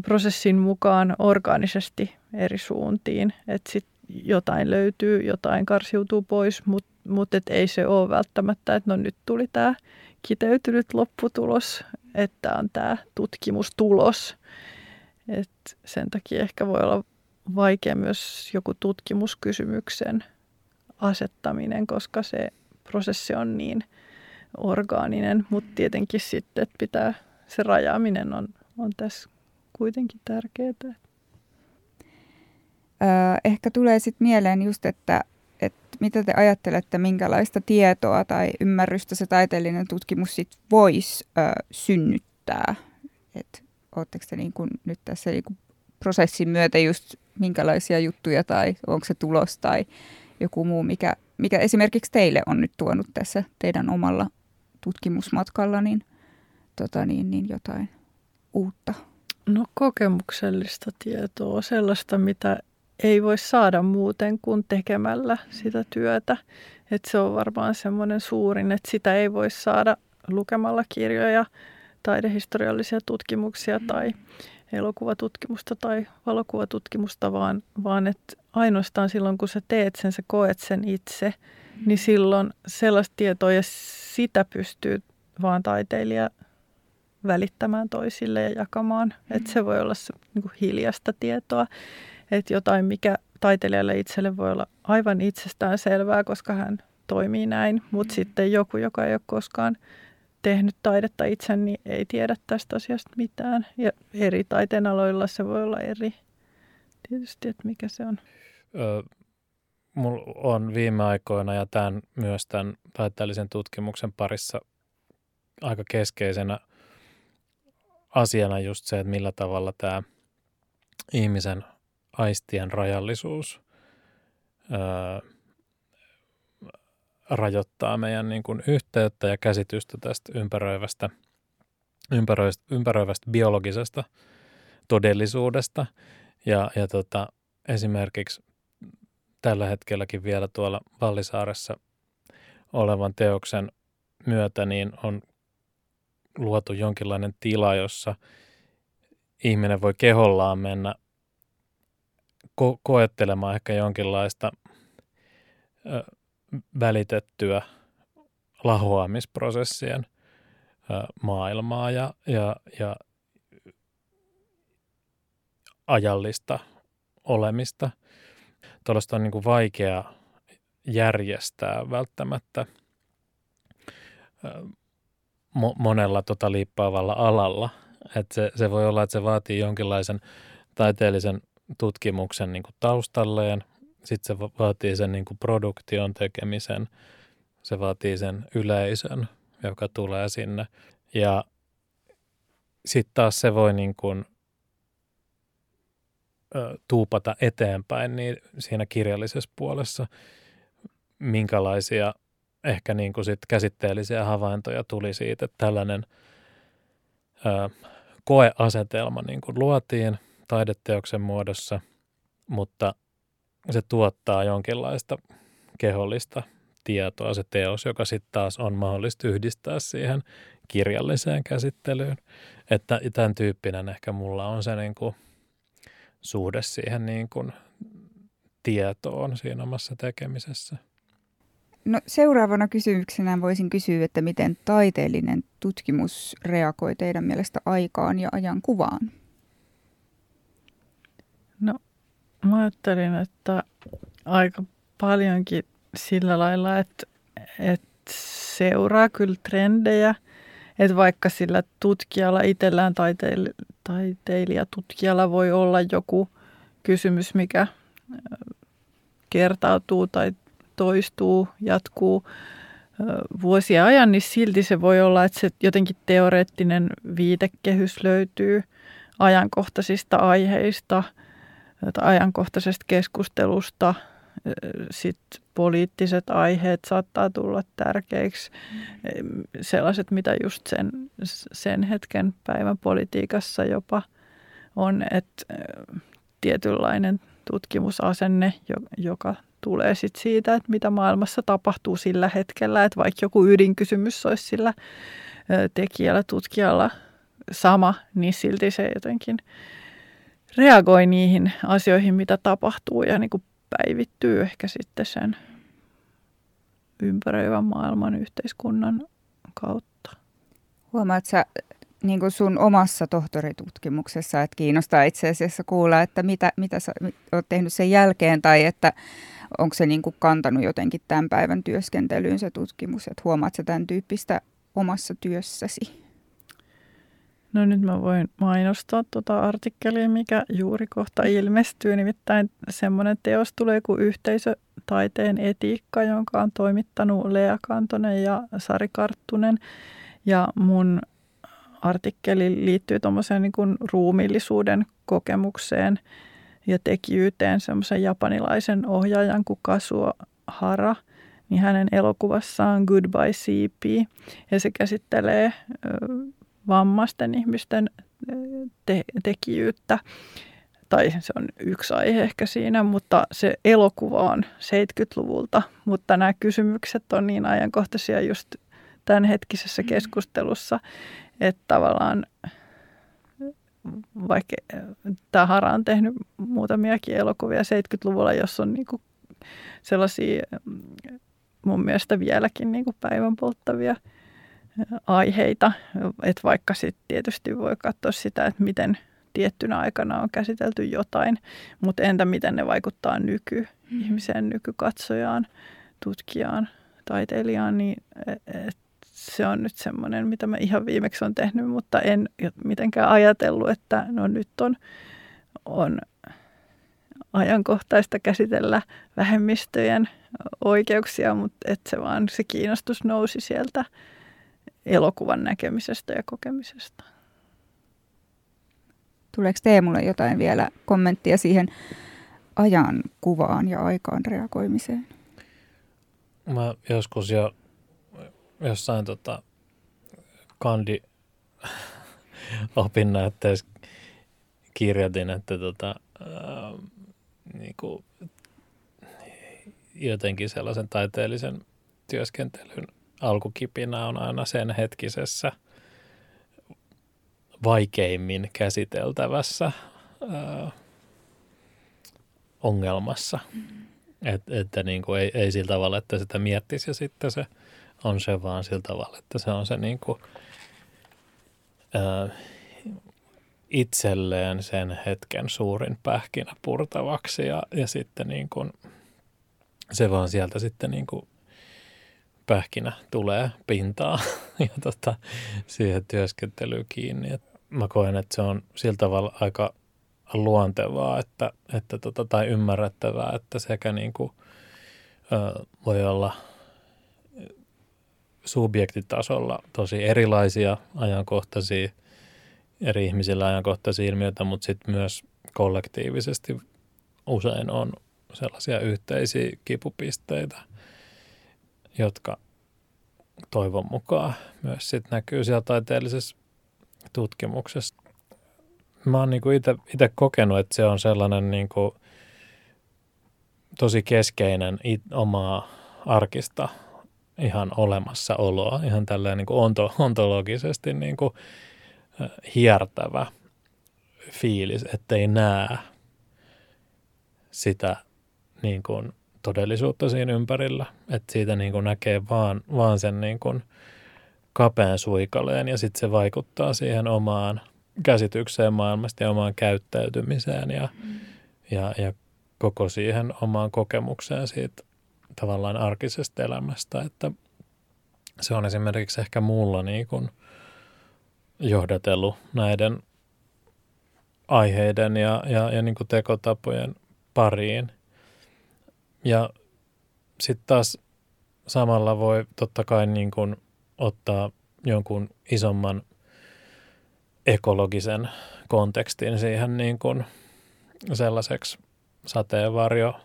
prosessin mukaan orgaanisesti eri suuntiin. Että sit jotain löytyy, jotain karsiutuu pois, mutta mut et ei se ole välttämättä, että no nyt tuli tämä kiteytynyt lopputulos, että on tämä tutkimustulos. Et sen takia ehkä voi olla vaikea myös joku tutkimuskysymyksen asettaminen, koska se prosessi on niin orgaaninen, mutta tietenkin sitten, että pitää, se rajaaminen on, on tässä kuitenkin tärkeää. Ehkä tulee sitten mieleen just, että, että mitä te ajattelette, minkälaista tietoa tai ymmärrystä se taiteellinen tutkimus sit voisi synnyttää? Et Oletteko te niin kuin nyt tässä niin kuin prosessin myötä just minkälaisia juttuja tai onko se tulos tai joku muu, mikä, mikä esimerkiksi teille on nyt tuonut tässä teidän omalla tutkimusmatkalla, niin, tota niin, niin jotain uutta? No kokemuksellista tietoa, sellaista mitä ei voi saada muuten kuin tekemällä sitä työtä. Et se on varmaan semmoinen suurin, että sitä ei voi saada lukemalla kirjoja taidehistoriallisia tutkimuksia tai elokuvatutkimusta tai valokuvatutkimusta, vaan, vaan että ainoastaan silloin, kun sä teet sen, sä koet sen itse, niin silloin sellaista tietoa ja sitä pystyy vaan taiteilija välittämään toisille ja jakamaan. Mm. Että se voi olla se niin hiljasta tietoa, että jotain, mikä taiteilijalle itselle voi olla aivan itsestään selvää, koska hän toimii näin, mutta mm. sitten joku, joka ei ole koskaan tehnyt taidetta itse, niin ei tiedä tästä asiasta mitään. Ja eri taiteen aloilla se voi olla eri tietysti, että mikä se on. Ö, mulla on viime aikoina ja tämän, myös tämän taiteellisen tutkimuksen parissa aika keskeisenä asiana just se, että millä tavalla tämä ihmisen aistien rajallisuus ö, rajoittaa meidän niin kuin yhteyttä ja käsitystä tästä ympäröivästä, ympäröivästä, ympäröivästä biologisesta todellisuudesta. Ja, ja tota, esimerkiksi tällä hetkelläkin vielä tuolla Vallisaaressa olevan teoksen myötä niin on luotu jonkinlainen tila, jossa ihminen voi kehollaan mennä ko- koettelemaan ehkä jonkinlaista välitettyä lahoamisprosessien maailmaa ja, ja, ja ajallista olemista. Tuollaista on niin kuin vaikea järjestää välttämättä monella tota liippaavalla alalla. Et se, se voi olla, että se vaatii jonkinlaisen taiteellisen tutkimuksen niin kuin taustalleen, sitten se vaatii sen niin kuin produktion tekemisen, se vaatii sen yleisön joka tulee sinne. Ja sitten taas se voi niin kuin, ö, tuupata eteenpäin niin siinä kirjallisessa puolessa, minkälaisia ehkä niin kuin sit käsitteellisiä havaintoja tuli siitä, että tällainen ö, koeasetelma niin kuin luotiin taideteoksen muodossa, mutta se tuottaa jonkinlaista kehollista tietoa, se teos, joka sitten taas on mahdollista yhdistää siihen kirjalliseen käsittelyyn. Että tämän tyyppinen ehkä mulla on se niin kuin suhde siihen niin kuin tietoon siinä omassa tekemisessä. No, seuraavana kysymyksenä voisin kysyä, että miten taiteellinen tutkimus reagoi teidän mielestä aikaan ja ajan kuvaan? No, mä ajattelin, että aika paljonkin sillä lailla, että, että seuraa kyllä trendejä, että vaikka sillä tutkijalla itsellään taiteil- taiteilijatutkijalla voi olla joku kysymys, mikä kertautuu tai toistuu, jatkuu vuosia ajan, niin silti se voi olla, että se jotenkin teoreettinen viitekehys löytyy ajankohtaisista aiheista ajankohtaisesta keskustelusta. Sitten poliittiset aiheet saattaa tulla tärkeiksi. Sellaiset, mitä just sen, sen hetken päivän politiikassa jopa on, että tietynlainen tutkimusasenne, joka tulee sit siitä, että mitä maailmassa tapahtuu sillä hetkellä. Että vaikka joku ydinkysymys olisi sillä tekijällä, tutkijalla sama, niin silti se jotenkin reagoi niihin asioihin, mitä tapahtuu ja niin kuin päivittyy ehkä sitten sen ympäröivän maailman yhteiskunnan kautta. Huomaat sä niin kuin sun omassa tohtoritutkimuksessa, että kiinnostaa itse asiassa kuulla, että mitä, mitä sä oot tehnyt sen jälkeen tai että onko se niin kuin kantanut jotenkin tämän päivän työskentelyyn se tutkimus, että huomaat sä tämän tyyppistä omassa työssäsi? No nyt mä voin mainostaa tuota artikkelia, mikä juuri kohta ilmestyy. Nimittäin semmoinen teos tulee kuin yhteisötaiteen etiikka, jonka on toimittanut Lea Kantonen ja Sari Karttunen. Ja mun artikkeli liittyy tuommoiseen niin ruumillisuuden kokemukseen ja tekijyyteen semmoisen japanilaisen ohjaajan kuin Kasuo Hara, niin hänen elokuvassaan Goodbye CP. Ja se käsittelee vammaisten ihmisten te- tekijyyttä. Tai se on yksi aihe ehkä siinä, mutta se elokuva on 70-luvulta. Mutta nämä kysymykset on niin ajankohtaisia just tämänhetkisessä mm. keskustelussa, että tavallaan vaikka tämä Hara on tehnyt muutamiakin elokuvia 70-luvulla, jos on niinku sellaisia mun mielestä vieläkin niinku päivän polttavia aiheita. Että vaikka sitten tietysti voi katsoa sitä, että miten tiettynä aikana on käsitelty jotain, mutta entä miten ne vaikuttaa nyky-ihmiseen, mm. nykykatsojaan, tutkijaan, taiteilijaan, niin e, et se on nyt semmoinen, mitä mä ihan viimeksi on tehnyt, mutta en mitenkään ajatellut, että no nyt on, on ajankohtaista käsitellä vähemmistöjen oikeuksia, mutta että se vaan se kiinnostus nousi sieltä elokuvan näkemisestä ja kokemisesta. Tuleeko Teemulle jotain vielä kommenttia siihen ajan kuvaan ja aikaan reagoimiseen? Mä joskus jo jossain tota, kandi opinnäytteessä kirjoitin, että tota, ää, niin kuin, jotenkin sellaisen taiteellisen työskentelyn alkukipinä on aina sen hetkisessä vaikeimmin käsiteltävässä ää, ongelmassa. Mm. Et, että niin kuin ei, ei sillä tavalla, että sitä miettisi ja sitten se on se vaan sillä tavalla, että se on se niin kuin, ää, itselleen sen hetken suurin pähkinä purtavaksi ja, ja sitten niin kuin, se vaan sieltä sitten niin kuin pähkinä tulee pintaa ja tota, siihen työskentelyyn kiinni. Et mä koen, että se on sillä tavalla aika luontevaa että, että tota, tai ymmärrettävää, että sekä niin kuin, ö, voi olla subjektitasolla tosi erilaisia ajankohtaisia, eri ihmisillä ajankohtaisia ilmiöitä, mutta sitten myös kollektiivisesti usein on sellaisia yhteisiä kipupisteitä, jotka toivon mukaan myös sit näkyy siellä taiteellisessa tutkimuksessa. Mä oon niinku itse kokenut, että se on sellainen niinku tosi keskeinen it, omaa arkista ihan olemassaoloa, ihan tälleen niinku onto, ontologisesti niinku, hiertävä fiilis, ettei näe sitä niin kuin todellisuutta siinä ympärillä. Että siitä niin kuin näkee vaan, vaan sen niin kuin kapean suikaleen ja sitten se vaikuttaa siihen omaan käsitykseen maailmasta ja omaan käyttäytymiseen ja, mm. ja, ja koko siihen omaan kokemukseen siitä tavallaan arkisesta elämästä. Että se on esimerkiksi ehkä mulla niin kuin johdatellut näiden aiheiden ja, ja, ja niin kuin tekotapojen pariin. Ja sitten taas samalla voi totta kai niin kuin ottaa jonkun isomman ekologisen kontekstin siihen niin kuin sellaiseksi sateenvarjo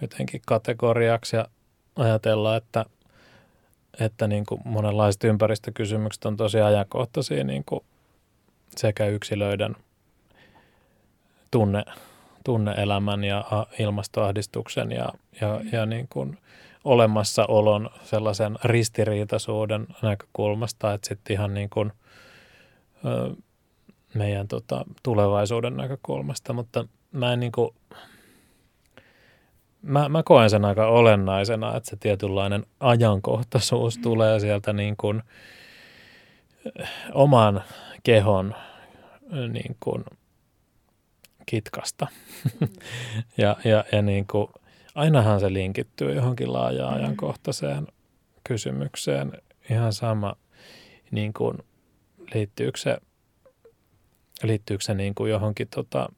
jotenkin kategoriaksi ja ajatella, että, että niin kuin monenlaiset ympäristökysymykset on tosi ajankohtaisia niin kuin sekä yksilöiden tunne, tunneelämän ja ilmastoahdistuksen ja, ja, ja niin kuin olemassaolon sellaisen ristiriitaisuuden näkökulmasta, että sitten ihan niin kuin, ö, meidän tota, tulevaisuuden näkökulmasta, mutta mä en niin kuin, mä, mä koen sen aika olennaisena, että se tietynlainen ajankohtaisuus tulee sieltä niin kuin oman kehon niin kuin kitkasta. ja, ja, ja niin kuin, ainahan se linkittyy johonkin laajaan mm. ajankohtaiseen kysymykseen. Ihan sama, niin kuin, liittyykö se, liittyykö se niin kuin johonkin tota,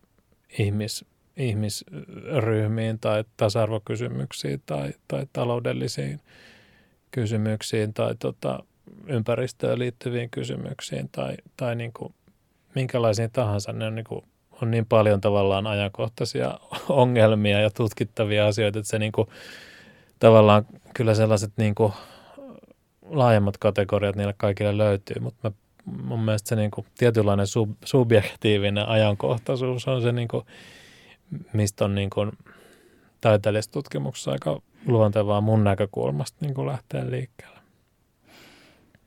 ihmis, ihmisryhmiin tai tasa-arvokysymyksiin tai, tai taloudellisiin kysymyksiin tai tota, ympäristöön liittyviin kysymyksiin tai, tai niin kuin minkälaisiin tahansa. Ne on niin kuin on niin paljon tavallaan ajankohtaisia ongelmia ja tutkittavia asioita, että se niin kuin, tavallaan kyllä sellaiset niin kuin, laajemmat kategoriat niille kaikille löytyy, mutta mä, mun mielestä se niin kuin, tietynlainen sub, subjektiivinen ajankohtaisuus on se, niin kuin, mistä on niin kuin, taiteellisessa tutkimuksessa aika luontevaa mun näkökulmasta niin kuin lähteä liikkeelle.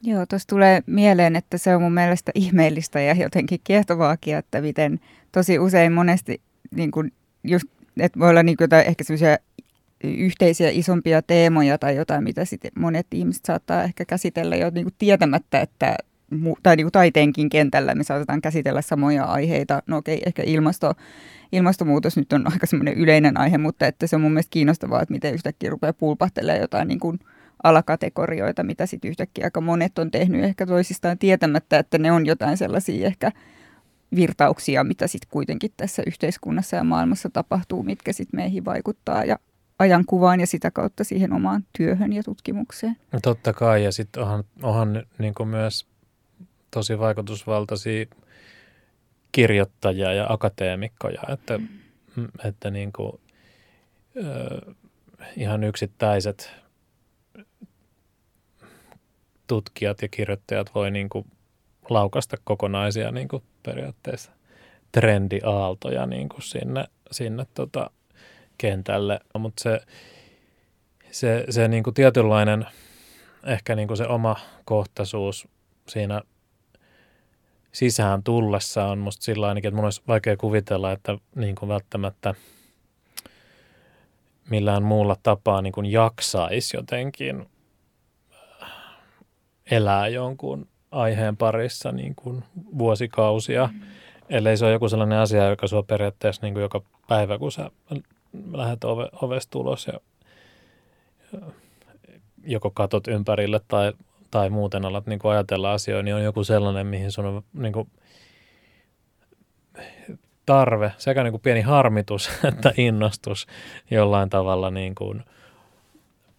Joo, tuossa tulee mieleen, että se on mun mielestä ihmeellistä ja jotenkin kiehtovaakin, että miten tosi usein monesti niin kuin just, että voi olla niin kuin ehkä semmoisia yhteisiä isompia teemoja tai jotain, mitä sitten monet ihmiset saattaa ehkä käsitellä jo niin kuin tietämättä, että tai niin kuin taiteenkin kentällä me saatetaan käsitellä samoja aiheita. No okei, ehkä ilmasto, ilmastonmuutos nyt on aika semmoinen yleinen aihe, mutta että se on mun mielestä kiinnostavaa, että miten yhtäkkiä rupeaa pulpahtelemaan jotain niin kuin alakategorioita, mitä sitten yhtäkkiä aika monet on tehnyt ehkä toisistaan tietämättä, että ne on jotain sellaisia ehkä virtauksia, mitä sitten kuitenkin tässä yhteiskunnassa ja maailmassa tapahtuu, mitkä sitten meihin vaikuttaa ja ajankuvaan ja sitä kautta siihen omaan työhön ja tutkimukseen. No totta kai, ja sitten onhan, onhan niin myös tosi vaikutusvaltaisia kirjoittajia ja akateemikkoja, että, mm. että niin kuin, äh, ihan yksittäiset tutkijat ja kirjoittajat voi niin kuin laukasta kokonaisia niin kuin periaatteessa trendiaaltoja niin kuin sinne, sinne tota kentälle. Mutta se, se, se niin kuin tietynlainen ehkä niin kuin se oma kohtaisuus siinä sisään tullessa on musta sillä ainakin, että mun olisi vaikea kuvitella, että niin kuin välttämättä millään muulla tapaa niin kuin jaksaisi jotenkin elää jonkun aiheen parissa niin kuin vuosikausia, mm. ellei se ole joku sellainen asia, joka sua periaatteessa niin kuin joka päivä, kun sä lähdet ove, ovesta ulos ja, ja joko katot ympärille tai, tai muuten alat niin kuin ajatella asioita, niin on joku sellainen, mihin sun on niin kuin tarve, sekä niin kuin pieni harmitus että innostus jollain tavalla niin kuin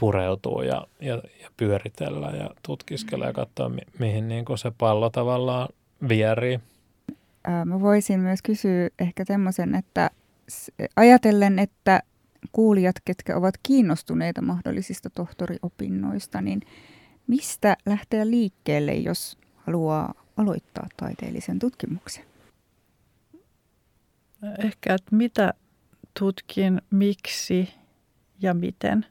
pureutua ja, ja, ja pyöritellä ja tutkiskella ja katsoa, mi, mihin niin kuin se pallo tavallaan vierii. Mä voisin myös kysyä ehkä semmoisen, että ajatellen, että kuulijat, ketkä ovat kiinnostuneita mahdollisista tohtoriopinnoista, niin mistä lähteä liikkeelle, jos haluaa aloittaa taiteellisen tutkimuksen? Ehkä, että mitä tutkin, miksi ja miten.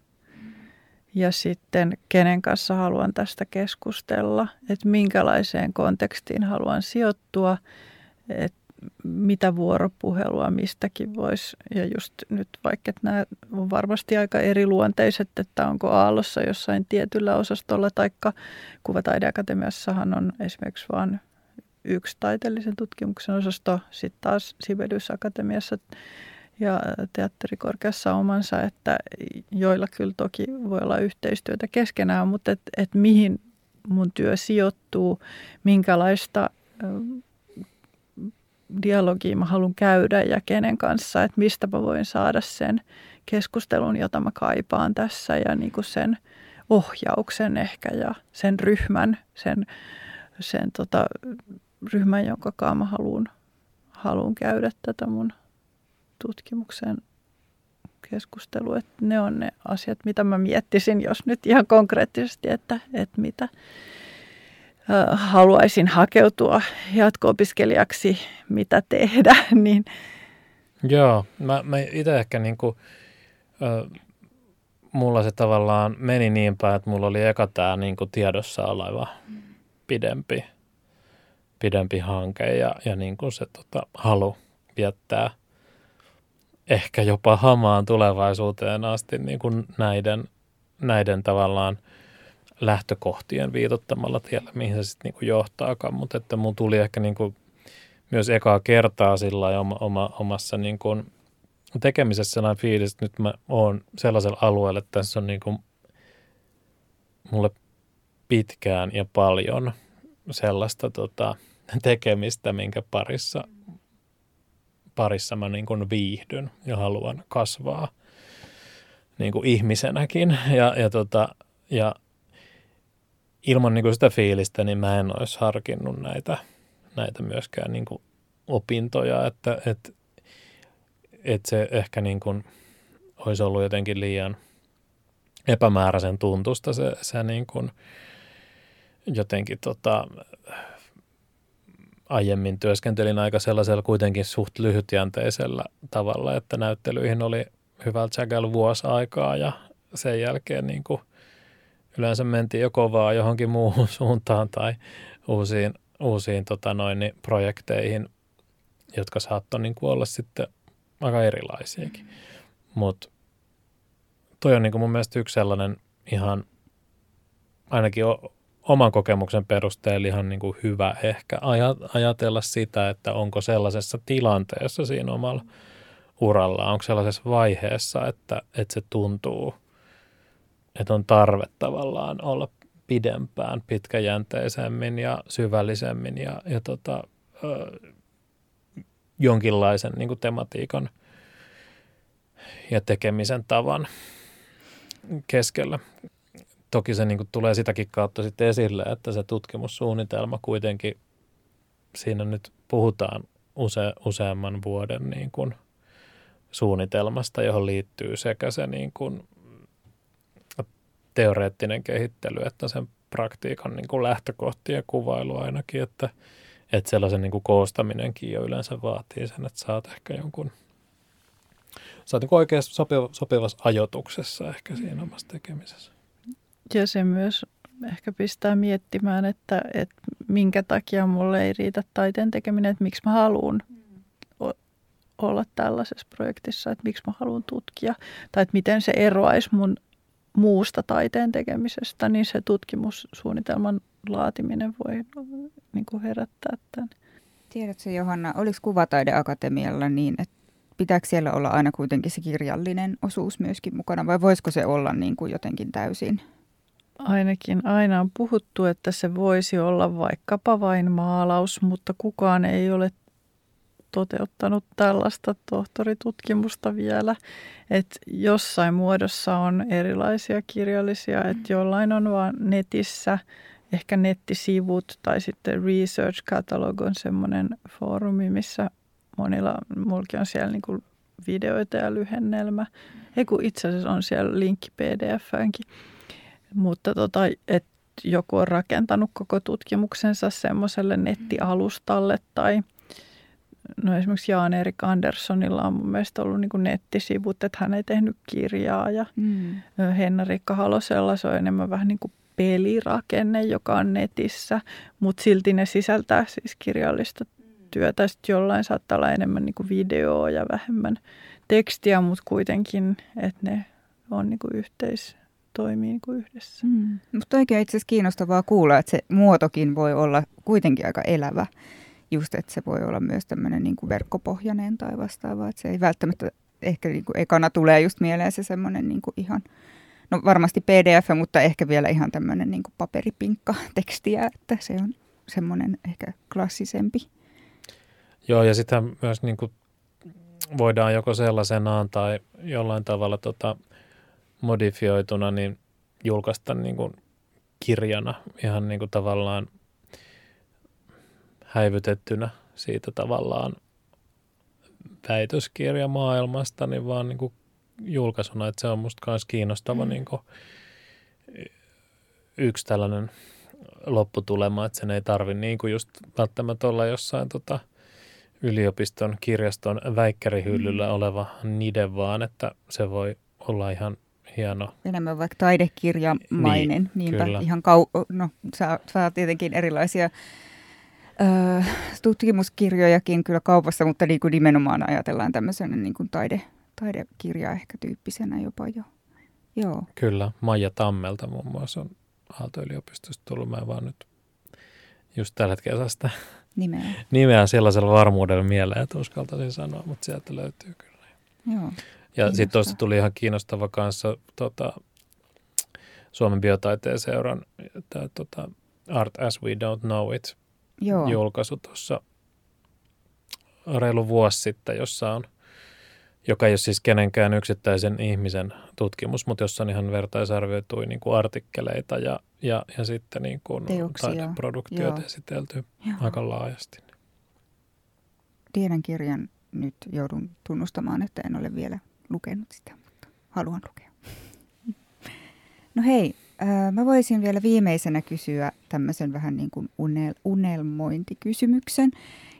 Ja sitten kenen kanssa haluan tästä keskustella, että minkälaiseen kontekstiin haluan sijoittua, että mitä vuoropuhelua mistäkin voisi. Ja just nyt vaikka, että nämä on varmasti aika eriluonteiset, että onko Aallossa jossain tietyllä osastolla, taikka Kuvataideakatemiassahan on esimerkiksi vain yksi taiteellisen tutkimuksen osasto, sitten taas Sibelius Akatemiassa ja teatterikorkeassa omansa, että joilla kyllä toki voi olla yhteistyötä keskenään, mutta että et mihin mun työ sijoittuu, minkälaista dialogia mä haluan käydä ja kenen kanssa, että mistä mä voin saada sen keskustelun, jota mä kaipaan tässä ja niin kuin sen ohjauksen ehkä ja sen ryhmän, sen, sen tota, ryhmän, jonka kanssa mä haluan, haluan käydä tätä mun tutkimuksen keskustelua. Että ne on ne asiat, mitä mä miettisin, jos nyt ihan konkreettisesti, että, että mitä, haluaisin hakeutua jatko-opiskelijaksi, mitä tehdä. Niin. Joo, mä, mä itse ehkä niin kuin, mulla se tavallaan meni niin päin, että mulla oli eka tämä niin kuin tiedossa oleva pidempi, pidempi hanke ja, ja niin kuin se tota, halu viettää ehkä jopa hamaan tulevaisuuteen asti niin kuin näiden, näiden tavallaan – lähtökohtien viitottamalla tiellä, mihin se sitten niinku johtaakaan, mutta että mun tuli ehkä niinku myös ekaa kertaa sillä oma, oma, omassa niinku tekemisessä sellainen fiilis, että nyt mä oon sellaisella alueella, että tässä on niinku mulle pitkään ja paljon sellaista tota, tekemistä, minkä parissa, parissa mä niin kuin viihdyn ja haluan kasvaa niin kuin ihmisenäkin. Ja, ja, tota, ja ilman niin kuin sitä fiilistä, niin mä en olisi harkinnut näitä, näitä myöskään niin kuin opintoja, että, että, että se ehkä niin kuin olisi ollut jotenkin liian epämääräisen tuntusta se, se niin kuin jotenkin tota, aiemmin työskentelin aika sellaisella kuitenkin suht lyhytjänteisellä tavalla, että näyttelyihin oli hyvältä sägällä vuosi aikaa ja sen jälkeen niin kuin – yleensä mentiin joko vaan johonkin muuhun suuntaan tai uusiin, uusiin tota noin, niin projekteihin, jotka saattoi niin olla sitten aika erilaisiakin. Mutta toi on niin kuin mun mielestä yksi sellainen ihan ainakin oman kokemuksen perusteella ihan niin kuin hyvä ehkä ajatella sitä, että onko sellaisessa tilanteessa siinä omalla uralla, onko sellaisessa vaiheessa, että, että se tuntuu – että on tarve tavallaan olla pidempään, pitkäjänteisemmin ja syvällisemmin ja, ja tota, ö, jonkinlaisen niin kuin tematiikan ja tekemisen tavan keskellä. Toki se niin kuin tulee sitäkin kautta sitten esille, että se tutkimussuunnitelma kuitenkin, siinä nyt puhutaan use, useamman vuoden niin kuin suunnitelmasta, johon liittyy sekä se niin kuin teoreettinen kehittely, että sen praktiikan niin kuin lähtökohtien kuvailu ainakin, että, että sellaisen niin kuin koostaminenkin jo yleensä vaatii sen, että saat ehkä jonkun, saat niin oikeasti sopiva, sopivassa ajotuksessa ehkä siinä omassa tekemisessä. Ja se myös ehkä pistää miettimään, että, että minkä takia mulle ei riitä taiteen tekeminen, että miksi mä haluan olla tällaisessa projektissa, että miksi mä haluan tutkia, tai että miten se eroaisi mun muusta taiteen tekemisestä, niin se tutkimussuunnitelman laatiminen voi niin kuin herättää tämän. Tiedätkö Johanna, oliko Kuvataideakatemialla niin, että pitääkö siellä olla aina kuitenkin se kirjallinen osuus myöskin mukana vai voisiko se olla niin kuin jotenkin täysin? Ainakin aina on puhuttu, että se voisi olla vaikkapa vain maalaus, mutta kukaan ei ole toteuttanut tällaista tohtoritutkimusta vielä. Että jossain muodossa on erilaisia kirjallisia, että jollain on vain netissä ehkä nettisivut tai sitten Research Catalog on semmoinen foorumi, missä monilla, mullakin on siellä niin videoita ja lyhennelmä. Ei kun itse asiassa on siellä linkki pdf-äänkin. Mutta tota, että joku on rakentanut koko tutkimuksensa semmoiselle nettialustalle tai no esimerkiksi Jaan-Erik Anderssonilla on mun mielestä ollut niin nettisivut, että hän ei tehnyt kirjaa ja mm. Henna-Riikka Halosella se on enemmän vähän niin kuin pelirakenne, joka on netissä, mutta silti ne sisältää siis kirjallista työtä. Sitten jollain saattaa olla enemmän niin kuin videoa ja vähemmän tekstiä, mutta kuitenkin, että ne on niin kuin yhteis, toimii niin kuin yhdessä. Mm. Mutta oikein itse asiassa kiinnostavaa kuulla, että se muotokin voi olla kuitenkin aika elävä. Just, että se voi olla myös tämmöinen niin kuin verkkopohjainen tai vastaava. Että se ei välttämättä ehkä niin kuin ekana tulee just mieleen se semmoinen niin kuin ihan, no varmasti pdf, mutta ehkä vielä ihan tämmöinen niin kuin paperipinkka tekstiä, että se on semmoinen ehkä klassisempi. Joo, ja sitä myös niin kuin voidaan joko sellaisenaan tai jollain tavalla tota, modifioituna niin julkaista niin kuin kirjana ihan niin kuin tavallaan häivytettynä siitä tavallaan väitöskirjamaailmasta, niin vaan niin kuin julkaisuna, että se on musta myös kiinnostava mm. niin kuin yksi tällainen lopputulema, että sen ei tarvi niin kuin just välttämättä olla jossain tota, yliopiston kirjaston väikkärihyllyllä mm. oleva nide, vaan että se voi olla ihan hieno. Enemmän vaikka taidekirjamainen. Niin, Niinpä kyllä. ihan kau- no, saa, saa tietenkin erilaisia ö, tutkimuskirjojakin kyllä kaupassa, mutta niin kuin nimenomaan ajatellaan tämmöisenä niin kuin taide, taidekirja ehkä tyyppisenä jopa jo. Joo. Kyllä, Maija Tammelta muun muassa on Aalto-yliopistosta tullut. Mä vaan nyt just tällä hetkellä sitä nimeä. nimeä sellaisella varmuudella mieleen, että uskaltaisin sanoa, mutta sieltä löytyy kyllä. Joo. Ja sitten tuosta tuli ihan kiinnostava kanssa tota, Suomen biotaiteen seuran tää, tota, Art as we don't know it Joo. julkaisu tuossa reilu vuosi sitten, jossa on, joka ei ole siis kenenkään yksittäisen ihmisen tutkimus, mutta jossa on ihan vertaisarvioituja niin kuin artikkeleita ja, ja, ja sitten niin kuin taideproduktioita esitelty Joo. aika laajasti. Tiedän kirjan nyt joudun tunnustamaan, että en ole vielä lukenut sitä, mutta haluan lukea. No hei, mä voisin vielä viimeisenä kysyä tämmöisen vähän niin kuin unel, unelmointikysymyksen.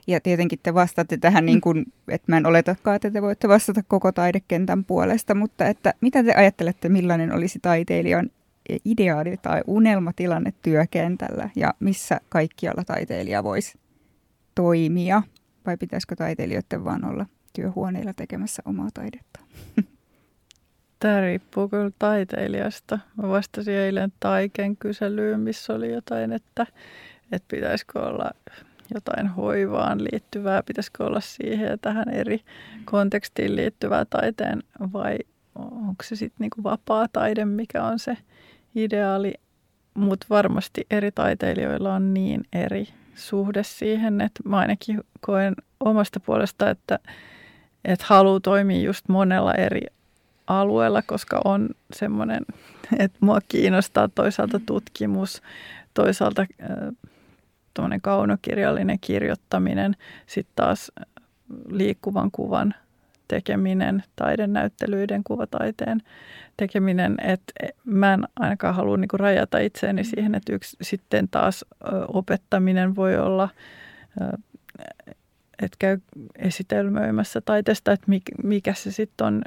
Ja tietenkin te vastaatte tähän niin kuin, että mä en oletakaan, että te voitte vastata koko taidekentän puolesta, mutta että mitä te ajattelette, millainen olisi taiteilijan ideaali tai unelmatilanne työkentällä ja missä kaikkialla taiteilija voisi toimia? Vai pitäisikö taiteilijoiden vaan olla työhuoneilla tekemässä omaa taidetta? Tämä riippuu kyllä taiteilijasta. Mä vastasin eilen Taiken kyselyyn, missä oli jotain, että, että pitäisikö olla jotain hoivaan liittyvää, pitäisikö olla siihen ja tähän eri kontekstiin liittyvää taiteen vai onko se sitten niinku vapaa taide, mikä on se ideaali. Mutta varmasti eri taiteilijoilla on niin eri suhde siihen, että mä ainakin koen omasta puolesta, että että haluaa toimia just monella eri alueella, koska on semmoinen, että mua kiinnostaa toisaalta tutkimus, toisaalta äh, kaunokirjallinen kirjoittaminen, sitten taas liikkuvan kuvan tekeminen, taidenäyttelyiden, kuvataiteen tekeminen, että mä en ainakaan halua niinku rajata itseäni siihen, että yksi sitten taas opettaminen voi olla että käy esitelmöimässä taiteesta, että mikä, mikä se sitten on.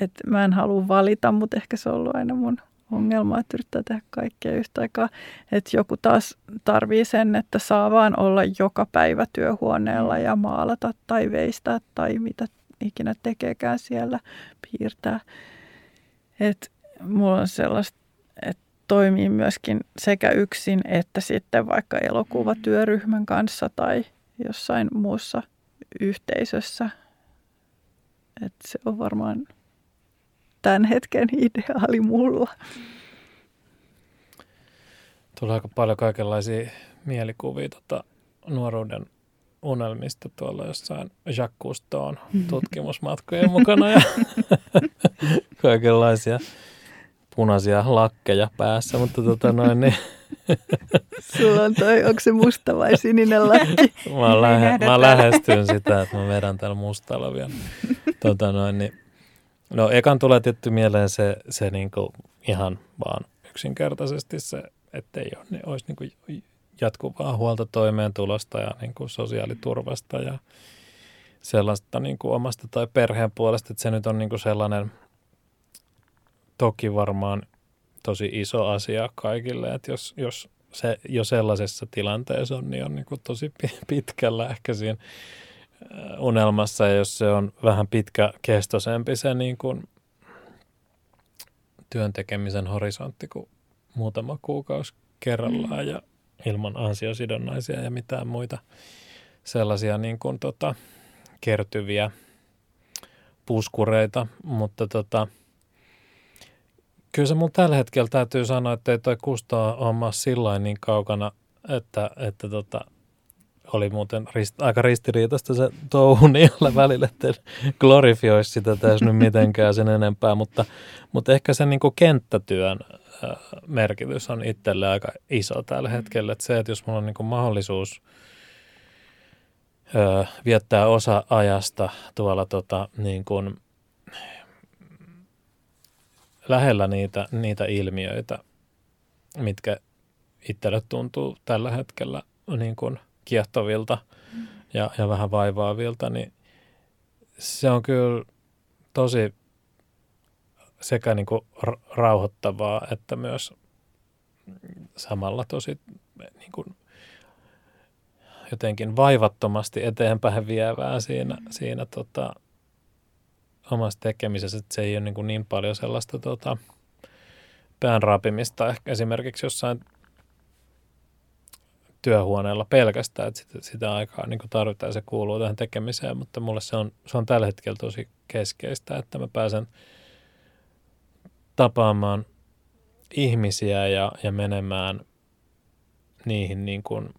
Että mä en halua valita, mutta ehkä se on ollut aina mun ongelma, että yrittää tehdä kaikkea yhtä aikaa. Että joku taas tarvii sen, että saa vaan olla joka päivä työhuoneella ja maalata tai veistää tai mitä ikinä tekeekään siellä, piirtää. Että mulla on sellaista, että toimii myöskin sekä yksin että sitten vaikka elokuvatyöryhmän kanssa tai – jossain muussa yhteisössä. Et se on varmaan tämän hetken ideaali mulla. Tulee aika paljon kaikenlaisia mielikuvia tota, nuoruuden unelmista tuolla jossain Jacques Cousteau'n tutkimusmatkojen mukana ja kaikenlaisia punaisia lakkeja päässä, mutta tota noin, niin Sulla on toi, onko se musta vai sininen lakki? mä, lähe, mä lähestyn sitä, että mä vedän täällä mustalla vielä. tota noin, niin, no ekan tulee tietty mieleen se, se niinku ihan vaan yksinkertaisesti se, ettei ole, niin olisi niinku jatkuvaa huolta toimeentulosta ja niinku sosiaaliturvasta ja sellaista niinku omasta tai perheen puolesta, että se nyt on niinku sellainen toki varmaan tosi iso asia kaikille, että jos, jos se jo sellaisessa tilanteessa on, niin on niin kuin tosi pitkällä ehkä siinä unelmassa, ja jos se on vähän pitkäkestoisempi se niin kuin työn tekemisen horisontti kuin muutama kuukausi kerrallaan ja ilman ansiosidonnaisia ja mitään muita sellaisia niin kuin tota, kertyviä puskureita, mutta tota, Kyllä se mun tällä hetkellä täytyy sanoa, että ei toi Kustaa homma sillä niin kaukana, että, että tota, oli muuten rist, aika ristiriitaista se touhu niillä välillä, että glorifioisi sitä tässä nyt mitenkään sen enempää, mutta, mutta ehkä se niin kenttätyön merkitys on itselle aika iso tällä hetkellä. Että se, että jos mulla on niin mahdollisuus viettää osa ajasta tuolla tota, niin kuin lähellä niitä, niitä ilmiöitä, mitkä itselle tuntuu tällä hetkellä niin kuin kiehtovilta ja, ja vähän vaivaavilta, niin se on kyllä tosi sekä niin kuin rauhoittavaa että myös samalla tosi niin kuin jotenkin vaivattomasti eteenpäin vievää siinä, siinä tota, omassa tekemisessä, että se ei ole niin, kuin niin paljon sellaista tota, pään rapimista ehkä esimerkiksi jossain työhuoneella pelkästään, että sitä, sitä aikaa niin kuin tarvitaan se kuuluu tähän tekemiseen, mutta mulle se on, se on tällä hetkellä tosi keskeistä, että mä pääsen tapaamaan ihmisiä ja, ja menemään niihin niin kuin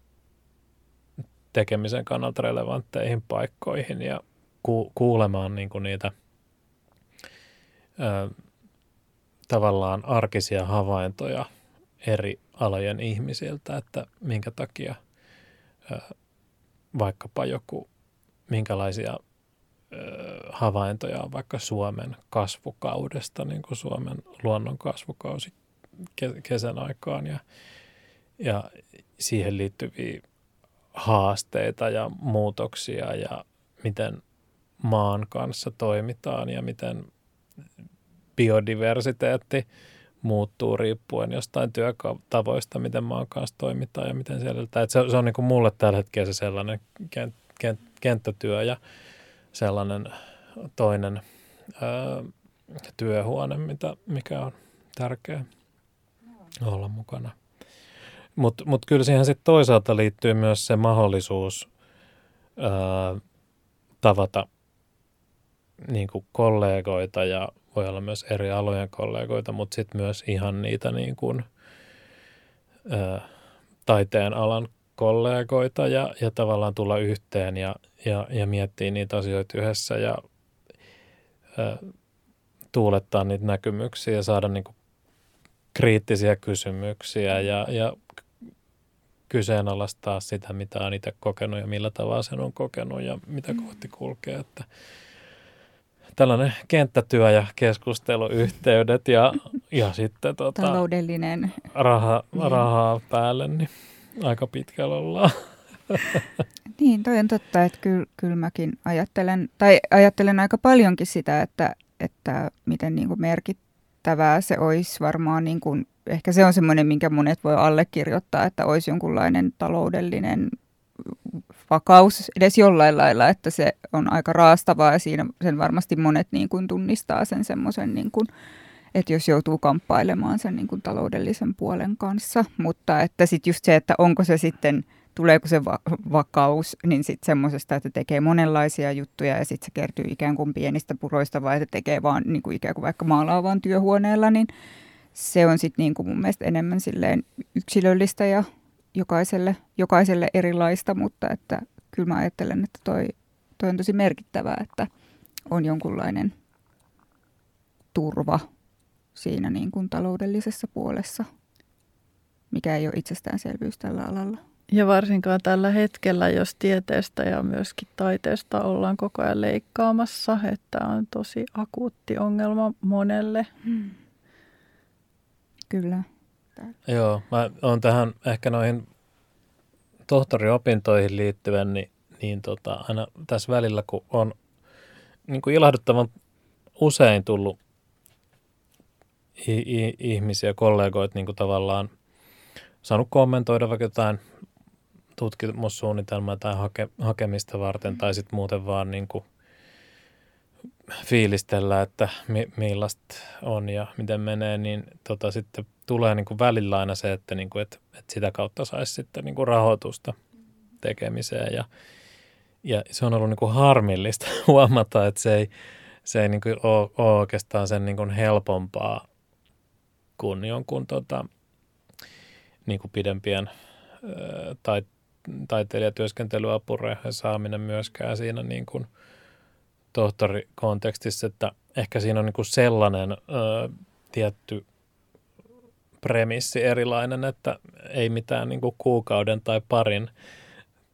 tekemisen kannalta relevantteihin paikkoihin ja ku, kuulemaan niin kuin niitä – ö, tavallaan arkisia havaintoja eri alojen ihmisiltä, että minkä takia ö, vaikkapa joku, minkälaisia ö, havaintoja on vaikka Suomen kasvukaudesta, niin kuin Suomen luonnon kasvukausi kesän aikaan ja, ja siihen liittyviä haasteita ja muutoksia ja miten maan kanssa toimitaan ja miten biodiversiteetti muuttuu riippuen jostain työtavoista, miten maan kanssa toimitaan ja miten siellä. Että se, se on niin kuin mulle tällä hetkellä se sellainen kent, kent, kenttätyö ja sellainen toinen ää, työhuone, mitä, mikä on tärkeä olla mukana. Mutta mut kyllä siihen sitten toisaalta liittyy myös se mahdollisuus ää, tavata niin kollegoita ja voi olla myös eri alojen kollegoita, mutta sitten myös ihan niitä niin kuin, ä, taiteen alan kollegoita ja, ja tavallaan tulla yhteen ja, ja, ja miettiä niitä asioita yhdessä ja ä, tuulettaa niitä näkymyksiä ja saada niin kuin kriittisiä kysymyksiä ja, ja kyseenalaistaa sitä, mitä on itse kokenut ja millä tavalla sen on kokenut ja mitä kohti kulkee. Että, tällainen kenttätyö ja keskusteluyhteydet ja, ja sitten tota, taloudellinen raha, niin. rahaa päälle, niin aika pitkällä ollaan. Niin, toi on totta, että kyllä, kyllä mäkin ajattelen, tai ajattelen aika paljonkin sitä, että, että miten niin kuin merkittävää se olisi varmaan, niin kuin, ehkä se on semmoinen, minkä monet voi allekirjoittaa, että olisi jonkunlainen taloudellinen vakaus edes jollain lailla, että se on aika raastavaa ja siinä sen varmasti monet niin kuin tunnistaa sen semmoisen, niin että jos joutuu kamppailemaan sen niin kuin taloudellisen puolen kanssa, mutta että sitten just se, että onko se sitten, tuleeko se va- vakaus, niin sitten semmoisesta, että tekee monenlaisia juttuja ja sitten se kertyy ikään kuin pienistä puroista vai että tekee vaan niin kuin ikään kuin vaikka maalaa vaan työhuoneella, niin se on sitten niin kuin mun mielestä enemmän silleen yksilöllistä ja jokaiselle, jokaiselle erilaista, mutta että kyllä mä ajattelen, että toi, toi on tosi merkittävää, että on jonkunlainen turva siinä niin kuin taloudellisessa puolessa, mikä ei ole itsestäänselvyys tällä alalla. Ja varsinkaan tällä hetkellä, jos tieteestä ja myöskin taiteesta ollaan koko ajan leikkaamassa, että on tosi akuutti ongelma monelle. Hmm. Kyllä. Joo, mä oon tähän ehkä noihin tohtoriopintoihin liittyen, niin, niin tota, aina tässä välillä, kun on niin kuin ilahduttavan usein tullut ihmisiä, kollegoita niin kuin tavallaan saanut kommentoida vaikka jotain tutkimussuunnitelmaa tai hake, hakemista varten tai sitten muuten vaan niin kuin fiilistellä, että mi, millaista on ja miten menee, niin tota, sitten tulee niin kuin välillä aina se, että, niin kuin, että, että sitä kautta saisi sitten niin kuin rahoitusta tekemiseen ja, ja se on ollut niin kuin harmillista huomata, että se ei, se ei niin kuin ole, ole oikeastaan sen niin kuin helpompaa kuin jonkun tota, niin kuin pidempien tai, taiteilijatyöskentelyapurahojen saaminen myöskään siinä niin kuin tohtorikontekstissa, että ehkä siinä on niin kuin sellainen ö, tietty premissi erilainen, että ei mitään niin kuin kuukauden tai parin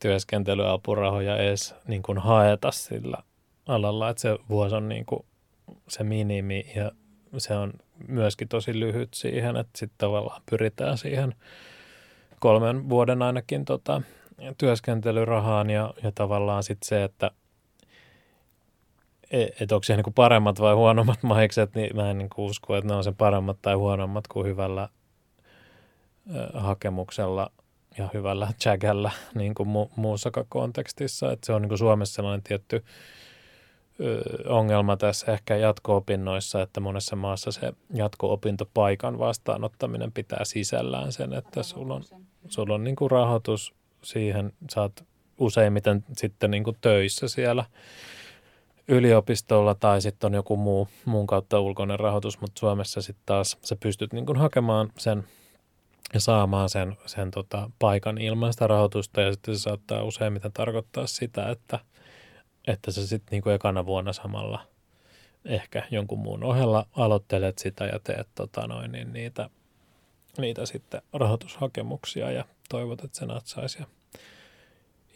työskentelyapurahoja edes niin kuin haeta sillä alalla, että se vuosi on niin kuin se minimi ja se on myöskin tosi lyhyt siihen, että sitten tavallaan pyritään siihen kolmen vuoden ainakin tota, työskentelyrahaan ja, ja tavallaan sitten se, että et, et onko se niin paremmat vai huonommat mahikset, niin mä en niin usko, että ne on se paremmat tai huonommat kuin hyvällä hakemuksella ja hyvällä chagällä niin kuin mu- muussakaan kontekstissa. Että se on niin kuin Suomessa sellainen tietty ongelma tässä ehkä jatko-opinnoissa, että monessa maassa se jatko-opintopaikan vastaanottaminen pitää sisällään sen, että sulla on, sulla on niin kuin rahoitus siihen, saat useimmiten sitten niin kuin töissä siellä yliopistolla tai sitten on joku muu, muun kautta ulkoinen rahoitus, mutta Suomessa sitten taas sä pystyt niin kuin hakemaan sen ja saamaan sen, sen tota, paikan ilman sitä rahoitusta ja sitten se saattaa useimmiten tarkoittaa sitä, että – että sä sitten niinku ekana vuonna samalla ehkä jonkun muun ohella aloittelet sitä ja teet tota noin, niin niitä, niitä sitten rahoitushakemuksia ja toivot, että se natsaisi. Ja,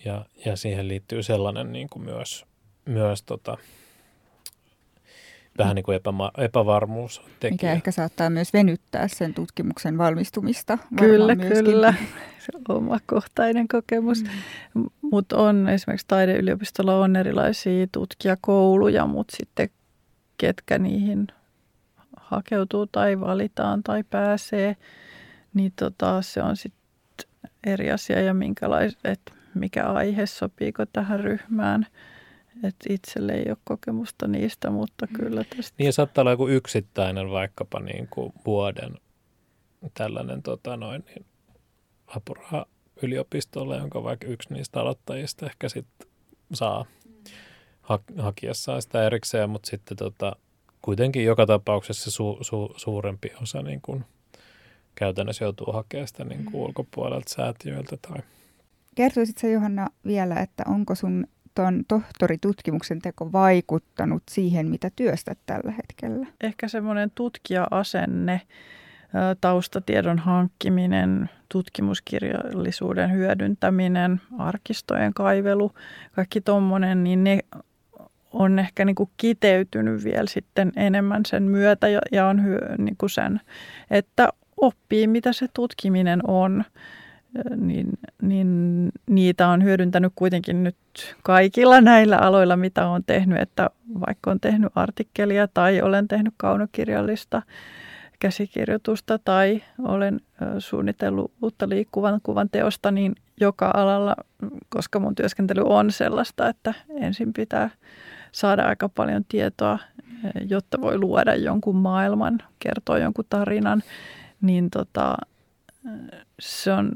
ja, ja siihen liittyy sellainen niin kuin myös, myös tota, vähän niin kuin epäma, epävarmuus. Tekijä. Mikä ehkä saattaa myös venyttää sen tutkimuksen valmistumista. Kyllä, myöskin. kyllä. Omakohtainen kokemus. Mm. Mutta on esimerkiksi taideyliopistolla on erilaisia tutkijakouluja, mutta sitten ketkä niihin hakeutuu tai valitaan tai pääsee, niin tota, se on sitten eri asia ja minkälais, et mikä aihe sopiiko tähän ryhmään. Et itselle ei ole kokemusta niistä, mutta mm. kyllä tästä. Niin saattaa olla joku yksittäinen vaikkapa niin kuin vuoden tällainen tota noin, niin apuraha yliopistolle, jonka vaikka yksi niistä aloittajista ehkä sitten saa ha- hakiessaan sitä erikseen, mutta sitten tota, kuitenkin joka tapauksessa su- su- suurempi osa niin kun käytännössä joutuu hakemaan sitä niin kuin ulkopuolelta säätiöiltä. Tai... Kertoisitko Johanna vielä, että onko sun tuon tohtoritutkimuksen teko vaikuttanut siihen, mitä työstät tällä hetkellä? Ehkä semmoinen tutkija-asenne, taustatiedon hankkiminen, tutkimuskirjallisuuden hyödyntäminen, arkistojen kaivelu, kaikki tuommoinen, niin ne on ehkä niin kuin kiteytynyt vielä sitten enemmän sen myötä ja on hyö, niin kuin sen, että oppii mitä se tutkiminen on niin, niin niitä on hyödyntänyt kuitenkin nyt kaikilla näillä aloilla, mitä olen tehnyt, että vaikka olen tehnyt artikkelia tai olen tehnyt kaunokirjallista käsikirjoitusta tai olen suunnitellut uutta liikkuvan kuvan teosta, niin joka alalla, koska mun työskentely on sellaista, että ensin pitää saada aika paljon tietoa, jotta voi luoda jonkun maailman, kertoa jonkun tarinan, niin tota, se on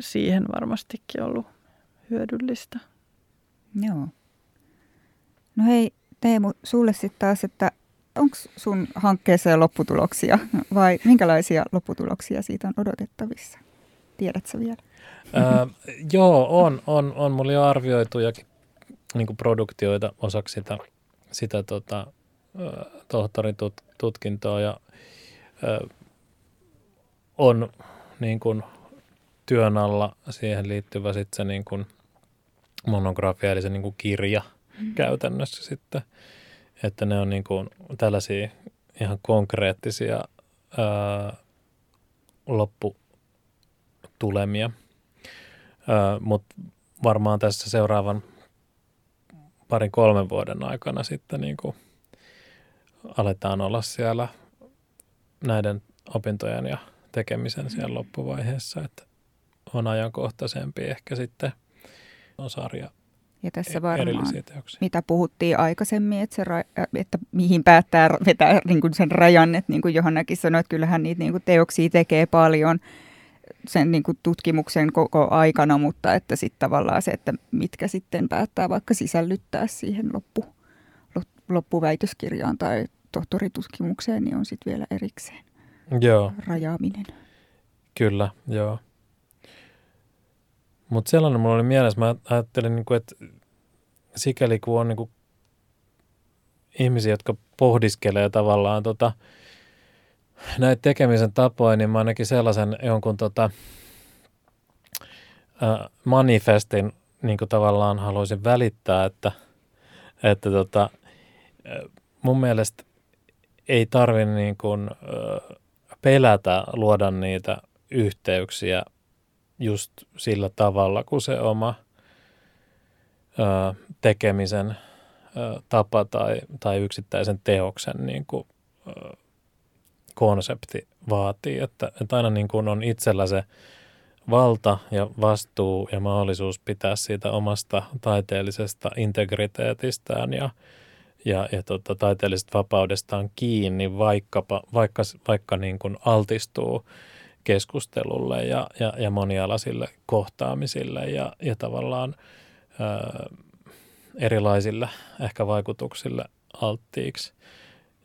siihen varmastikin ollut hyödyllistä. Joo. No hei Teemu, sulle sitten taas, että onko sun hankkeessa jo lopputuloksia vai minkälaisia lopputuloksia siitä on odotettavissa? Tiedätkö vielä? Ää, joo, on, on, on. Mulla jo arvioitujakin niin produktioita osaksi sitä, sitä tota, tohtorin tut, tutkintoa ja ää, on niin kuin työn alla siihen liittyvä sitten se niin kuin monografia, eli se niin kuin kirja mm. käytännössä sitten. Että ne on niin kuin tällaisia ihan konkreettisia ää, lopputulemia. Mutta varmaan tässä seuraavan parin kolmen vuoden aikana sitten niin kuin aletaan olla siellä näiden opintojen ja tekemisen siellä loppuvaiheessa, että on ajankohtaisempi ehkä sitten on sarja ja tässä e- varmaan, mitä puhuttiin aikaisemmin, että, se, että mihin päättää vetää niin kuin sen rajan, että niin kuin Johannakin sanoi, että kyllähän niitä niin kuin teoksia tekee paljon sen niin kuin tutkimuksen koko aikana, mutta että sitten tavallaan se, että mitkä sitten päättää vaikka sisällyttää siihen loppu, loppuväitöskirjaan tai tohtoritutkimukseen, niin on sitten vielä erikseen joo. rajaaminen. Kyllä, joo. Mutta sellainen mulla oli mielessä, mä ajattelin, niin kuin, että sikäli kun on niin kuin ihmisiä, jotka pohdiskelee tavallaan tota, näitä tekemisen tapoja, niin mä ainakin sellaisen jonkun tota, äh, manifestin niin kuin tavallaan haluaisin välittää, että, että tota, mun mielestä ei tarvi niin kuin, pelätä luoda niitä yhteyksiä just sillä tavalla, kun se oma ö, tekemisen ö, tapa tai, tai yksittäisen teoksen niin kuin, ö, konsepti vaatii. Että, että aina niin kuin on itsellä se valta ja vastuu ja mahdollisuus pitää siitä omasta taiteellisesta integriteetistään ja, ja, ja tota, taiteellisesta vapaudestaan kiinni, vaikkapa, vaikka, vaikka niin kuin altistuu keskustelulle ja, ja, ja monialaisille kohtaamisille ja, ja tavallaan ää, erilaisille ehkä vaikutuksille alttiiksi.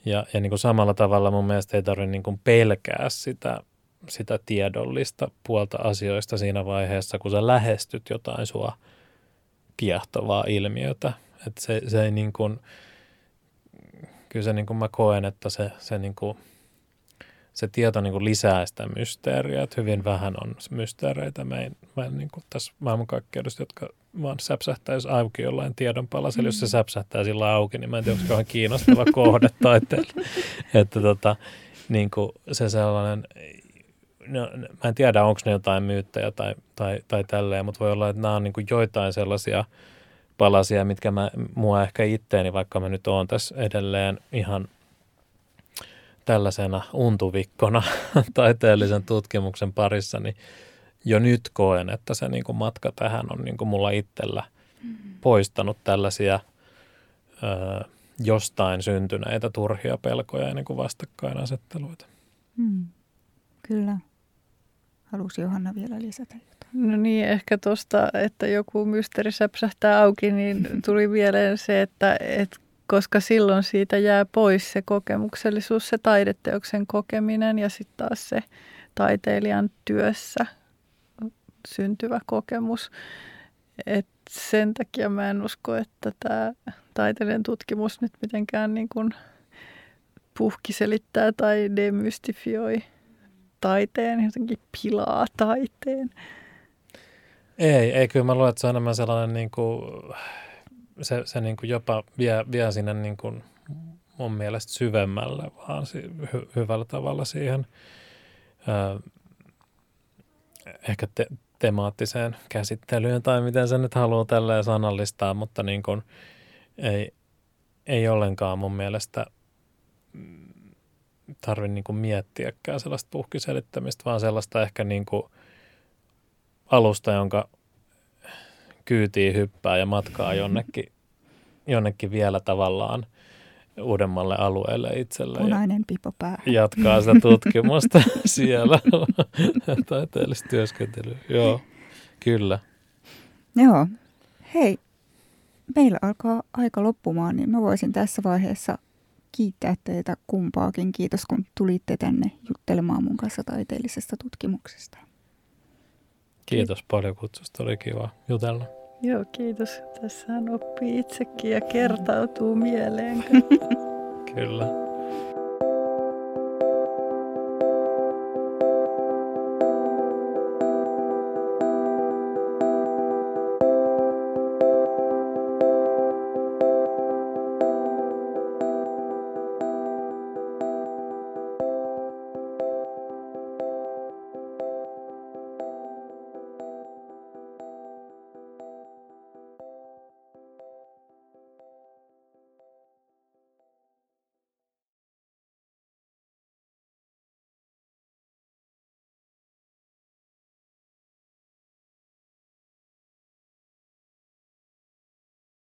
Ja, ja niin kuin samalla tavalla mun mielestä ei tarvitse niin kuin pelkää sitä, sitä tiedollista puolta asioista siinä vaiheessa, kun sä lähestyt jotain sua kiehtovaa ilmiötä. Että se, se ei niin kuin, kyllä se niin kuin mä koen, että se, se niin kuin – se tieto niin kuin lisää sitä mysteeriä, että hyvin vähän on mysteereitä meidän, meidän niin kuin tässä maailmankaikkeudessa, jotka vaan säpsähtäisi auki jollain tiedonpalasella. Mm. Jos se mm. säpsähtää sillä auki, niin mä en tiedä, onko se kiinnostava kohde taiteelle. että tota, niin kuin se sellainen, no, mä en tiedä, onko ne jotain myyttejä tai, tai, tai tälleen, mutta voi olla, että nämä on niin kuin joitain sellaisia palasia, mitkä mä, mua ehkä itteeni, vaikka mä nyt oon tässä edelleen ihan tällaisena untuvikkona taiteellisen tutkimuksen parissa, niin jo nyt koen, että se niin kuin matka tähän on niin kuin mulla itsellä mm-hmm. poistanut tällaisia ö, jostain syntyneitä turhia pelkoja ja niin kuin vastakkainasetteluita. Mm. Kyllä. Halusi Johanna vielä lisätä jotain? No niin, ehkä tuosta, että joku mysteeri säpsähtää auki, niin tuli mieleen se, että, että koska silloin siitä jää pois se kokemuksellisuus, se taideteoksen kokeminen ja sitten taas se taiteilijan työssä syntyvä kokemus. Et sen takia mä en usko, että tämä taiteilijan tutkimus nyt mitenkään niin kuin puhkiselittää tai demystifioi taiteen, jotenkin pilaa taiteen. Ei, ei kyllä mä luulen, että se on enemmän sellainen niin kuin se, se niin kuin jopa vie, vie sinne niin kuin mun mielestä syvemmälle, vaan si, hy, hyvällä tavalla siihen ö, ehkä te, temaattiseen käsittelyyn tai miten se nyt haluaa tälleen sanallistaa, mutta niin kuin ei, ei ollenkaan mun mielestä tarvitse niin kuin miettiäkään sellaista puhkiselittämistä, vaan sellaista ehkä niin kuin alusta, jonka kyytiin hyppää ja matkaa jonnekin, jonnekin vielä tavallaan uudemmalle alueelle itselle. Punainen pipo pää. Jatkaa sitä tutkimusta siellä, taiteellista työskentelyä. Joo, kyllä. Joo. Hei, meillä alkaa aika loppumaan, niin mä voisin tässä vaiheessa kiittää teitä kumpaakin. Kiitos, kun tulitte tänne juttelemaan mun kanssa taiteellisesta tutkimuksesta. Kiitos paljon kutsusta, oli kiva jutella. Joo, kiitos. Tässähän oppii itsekin ja kertautuu mieleen. Kyllä.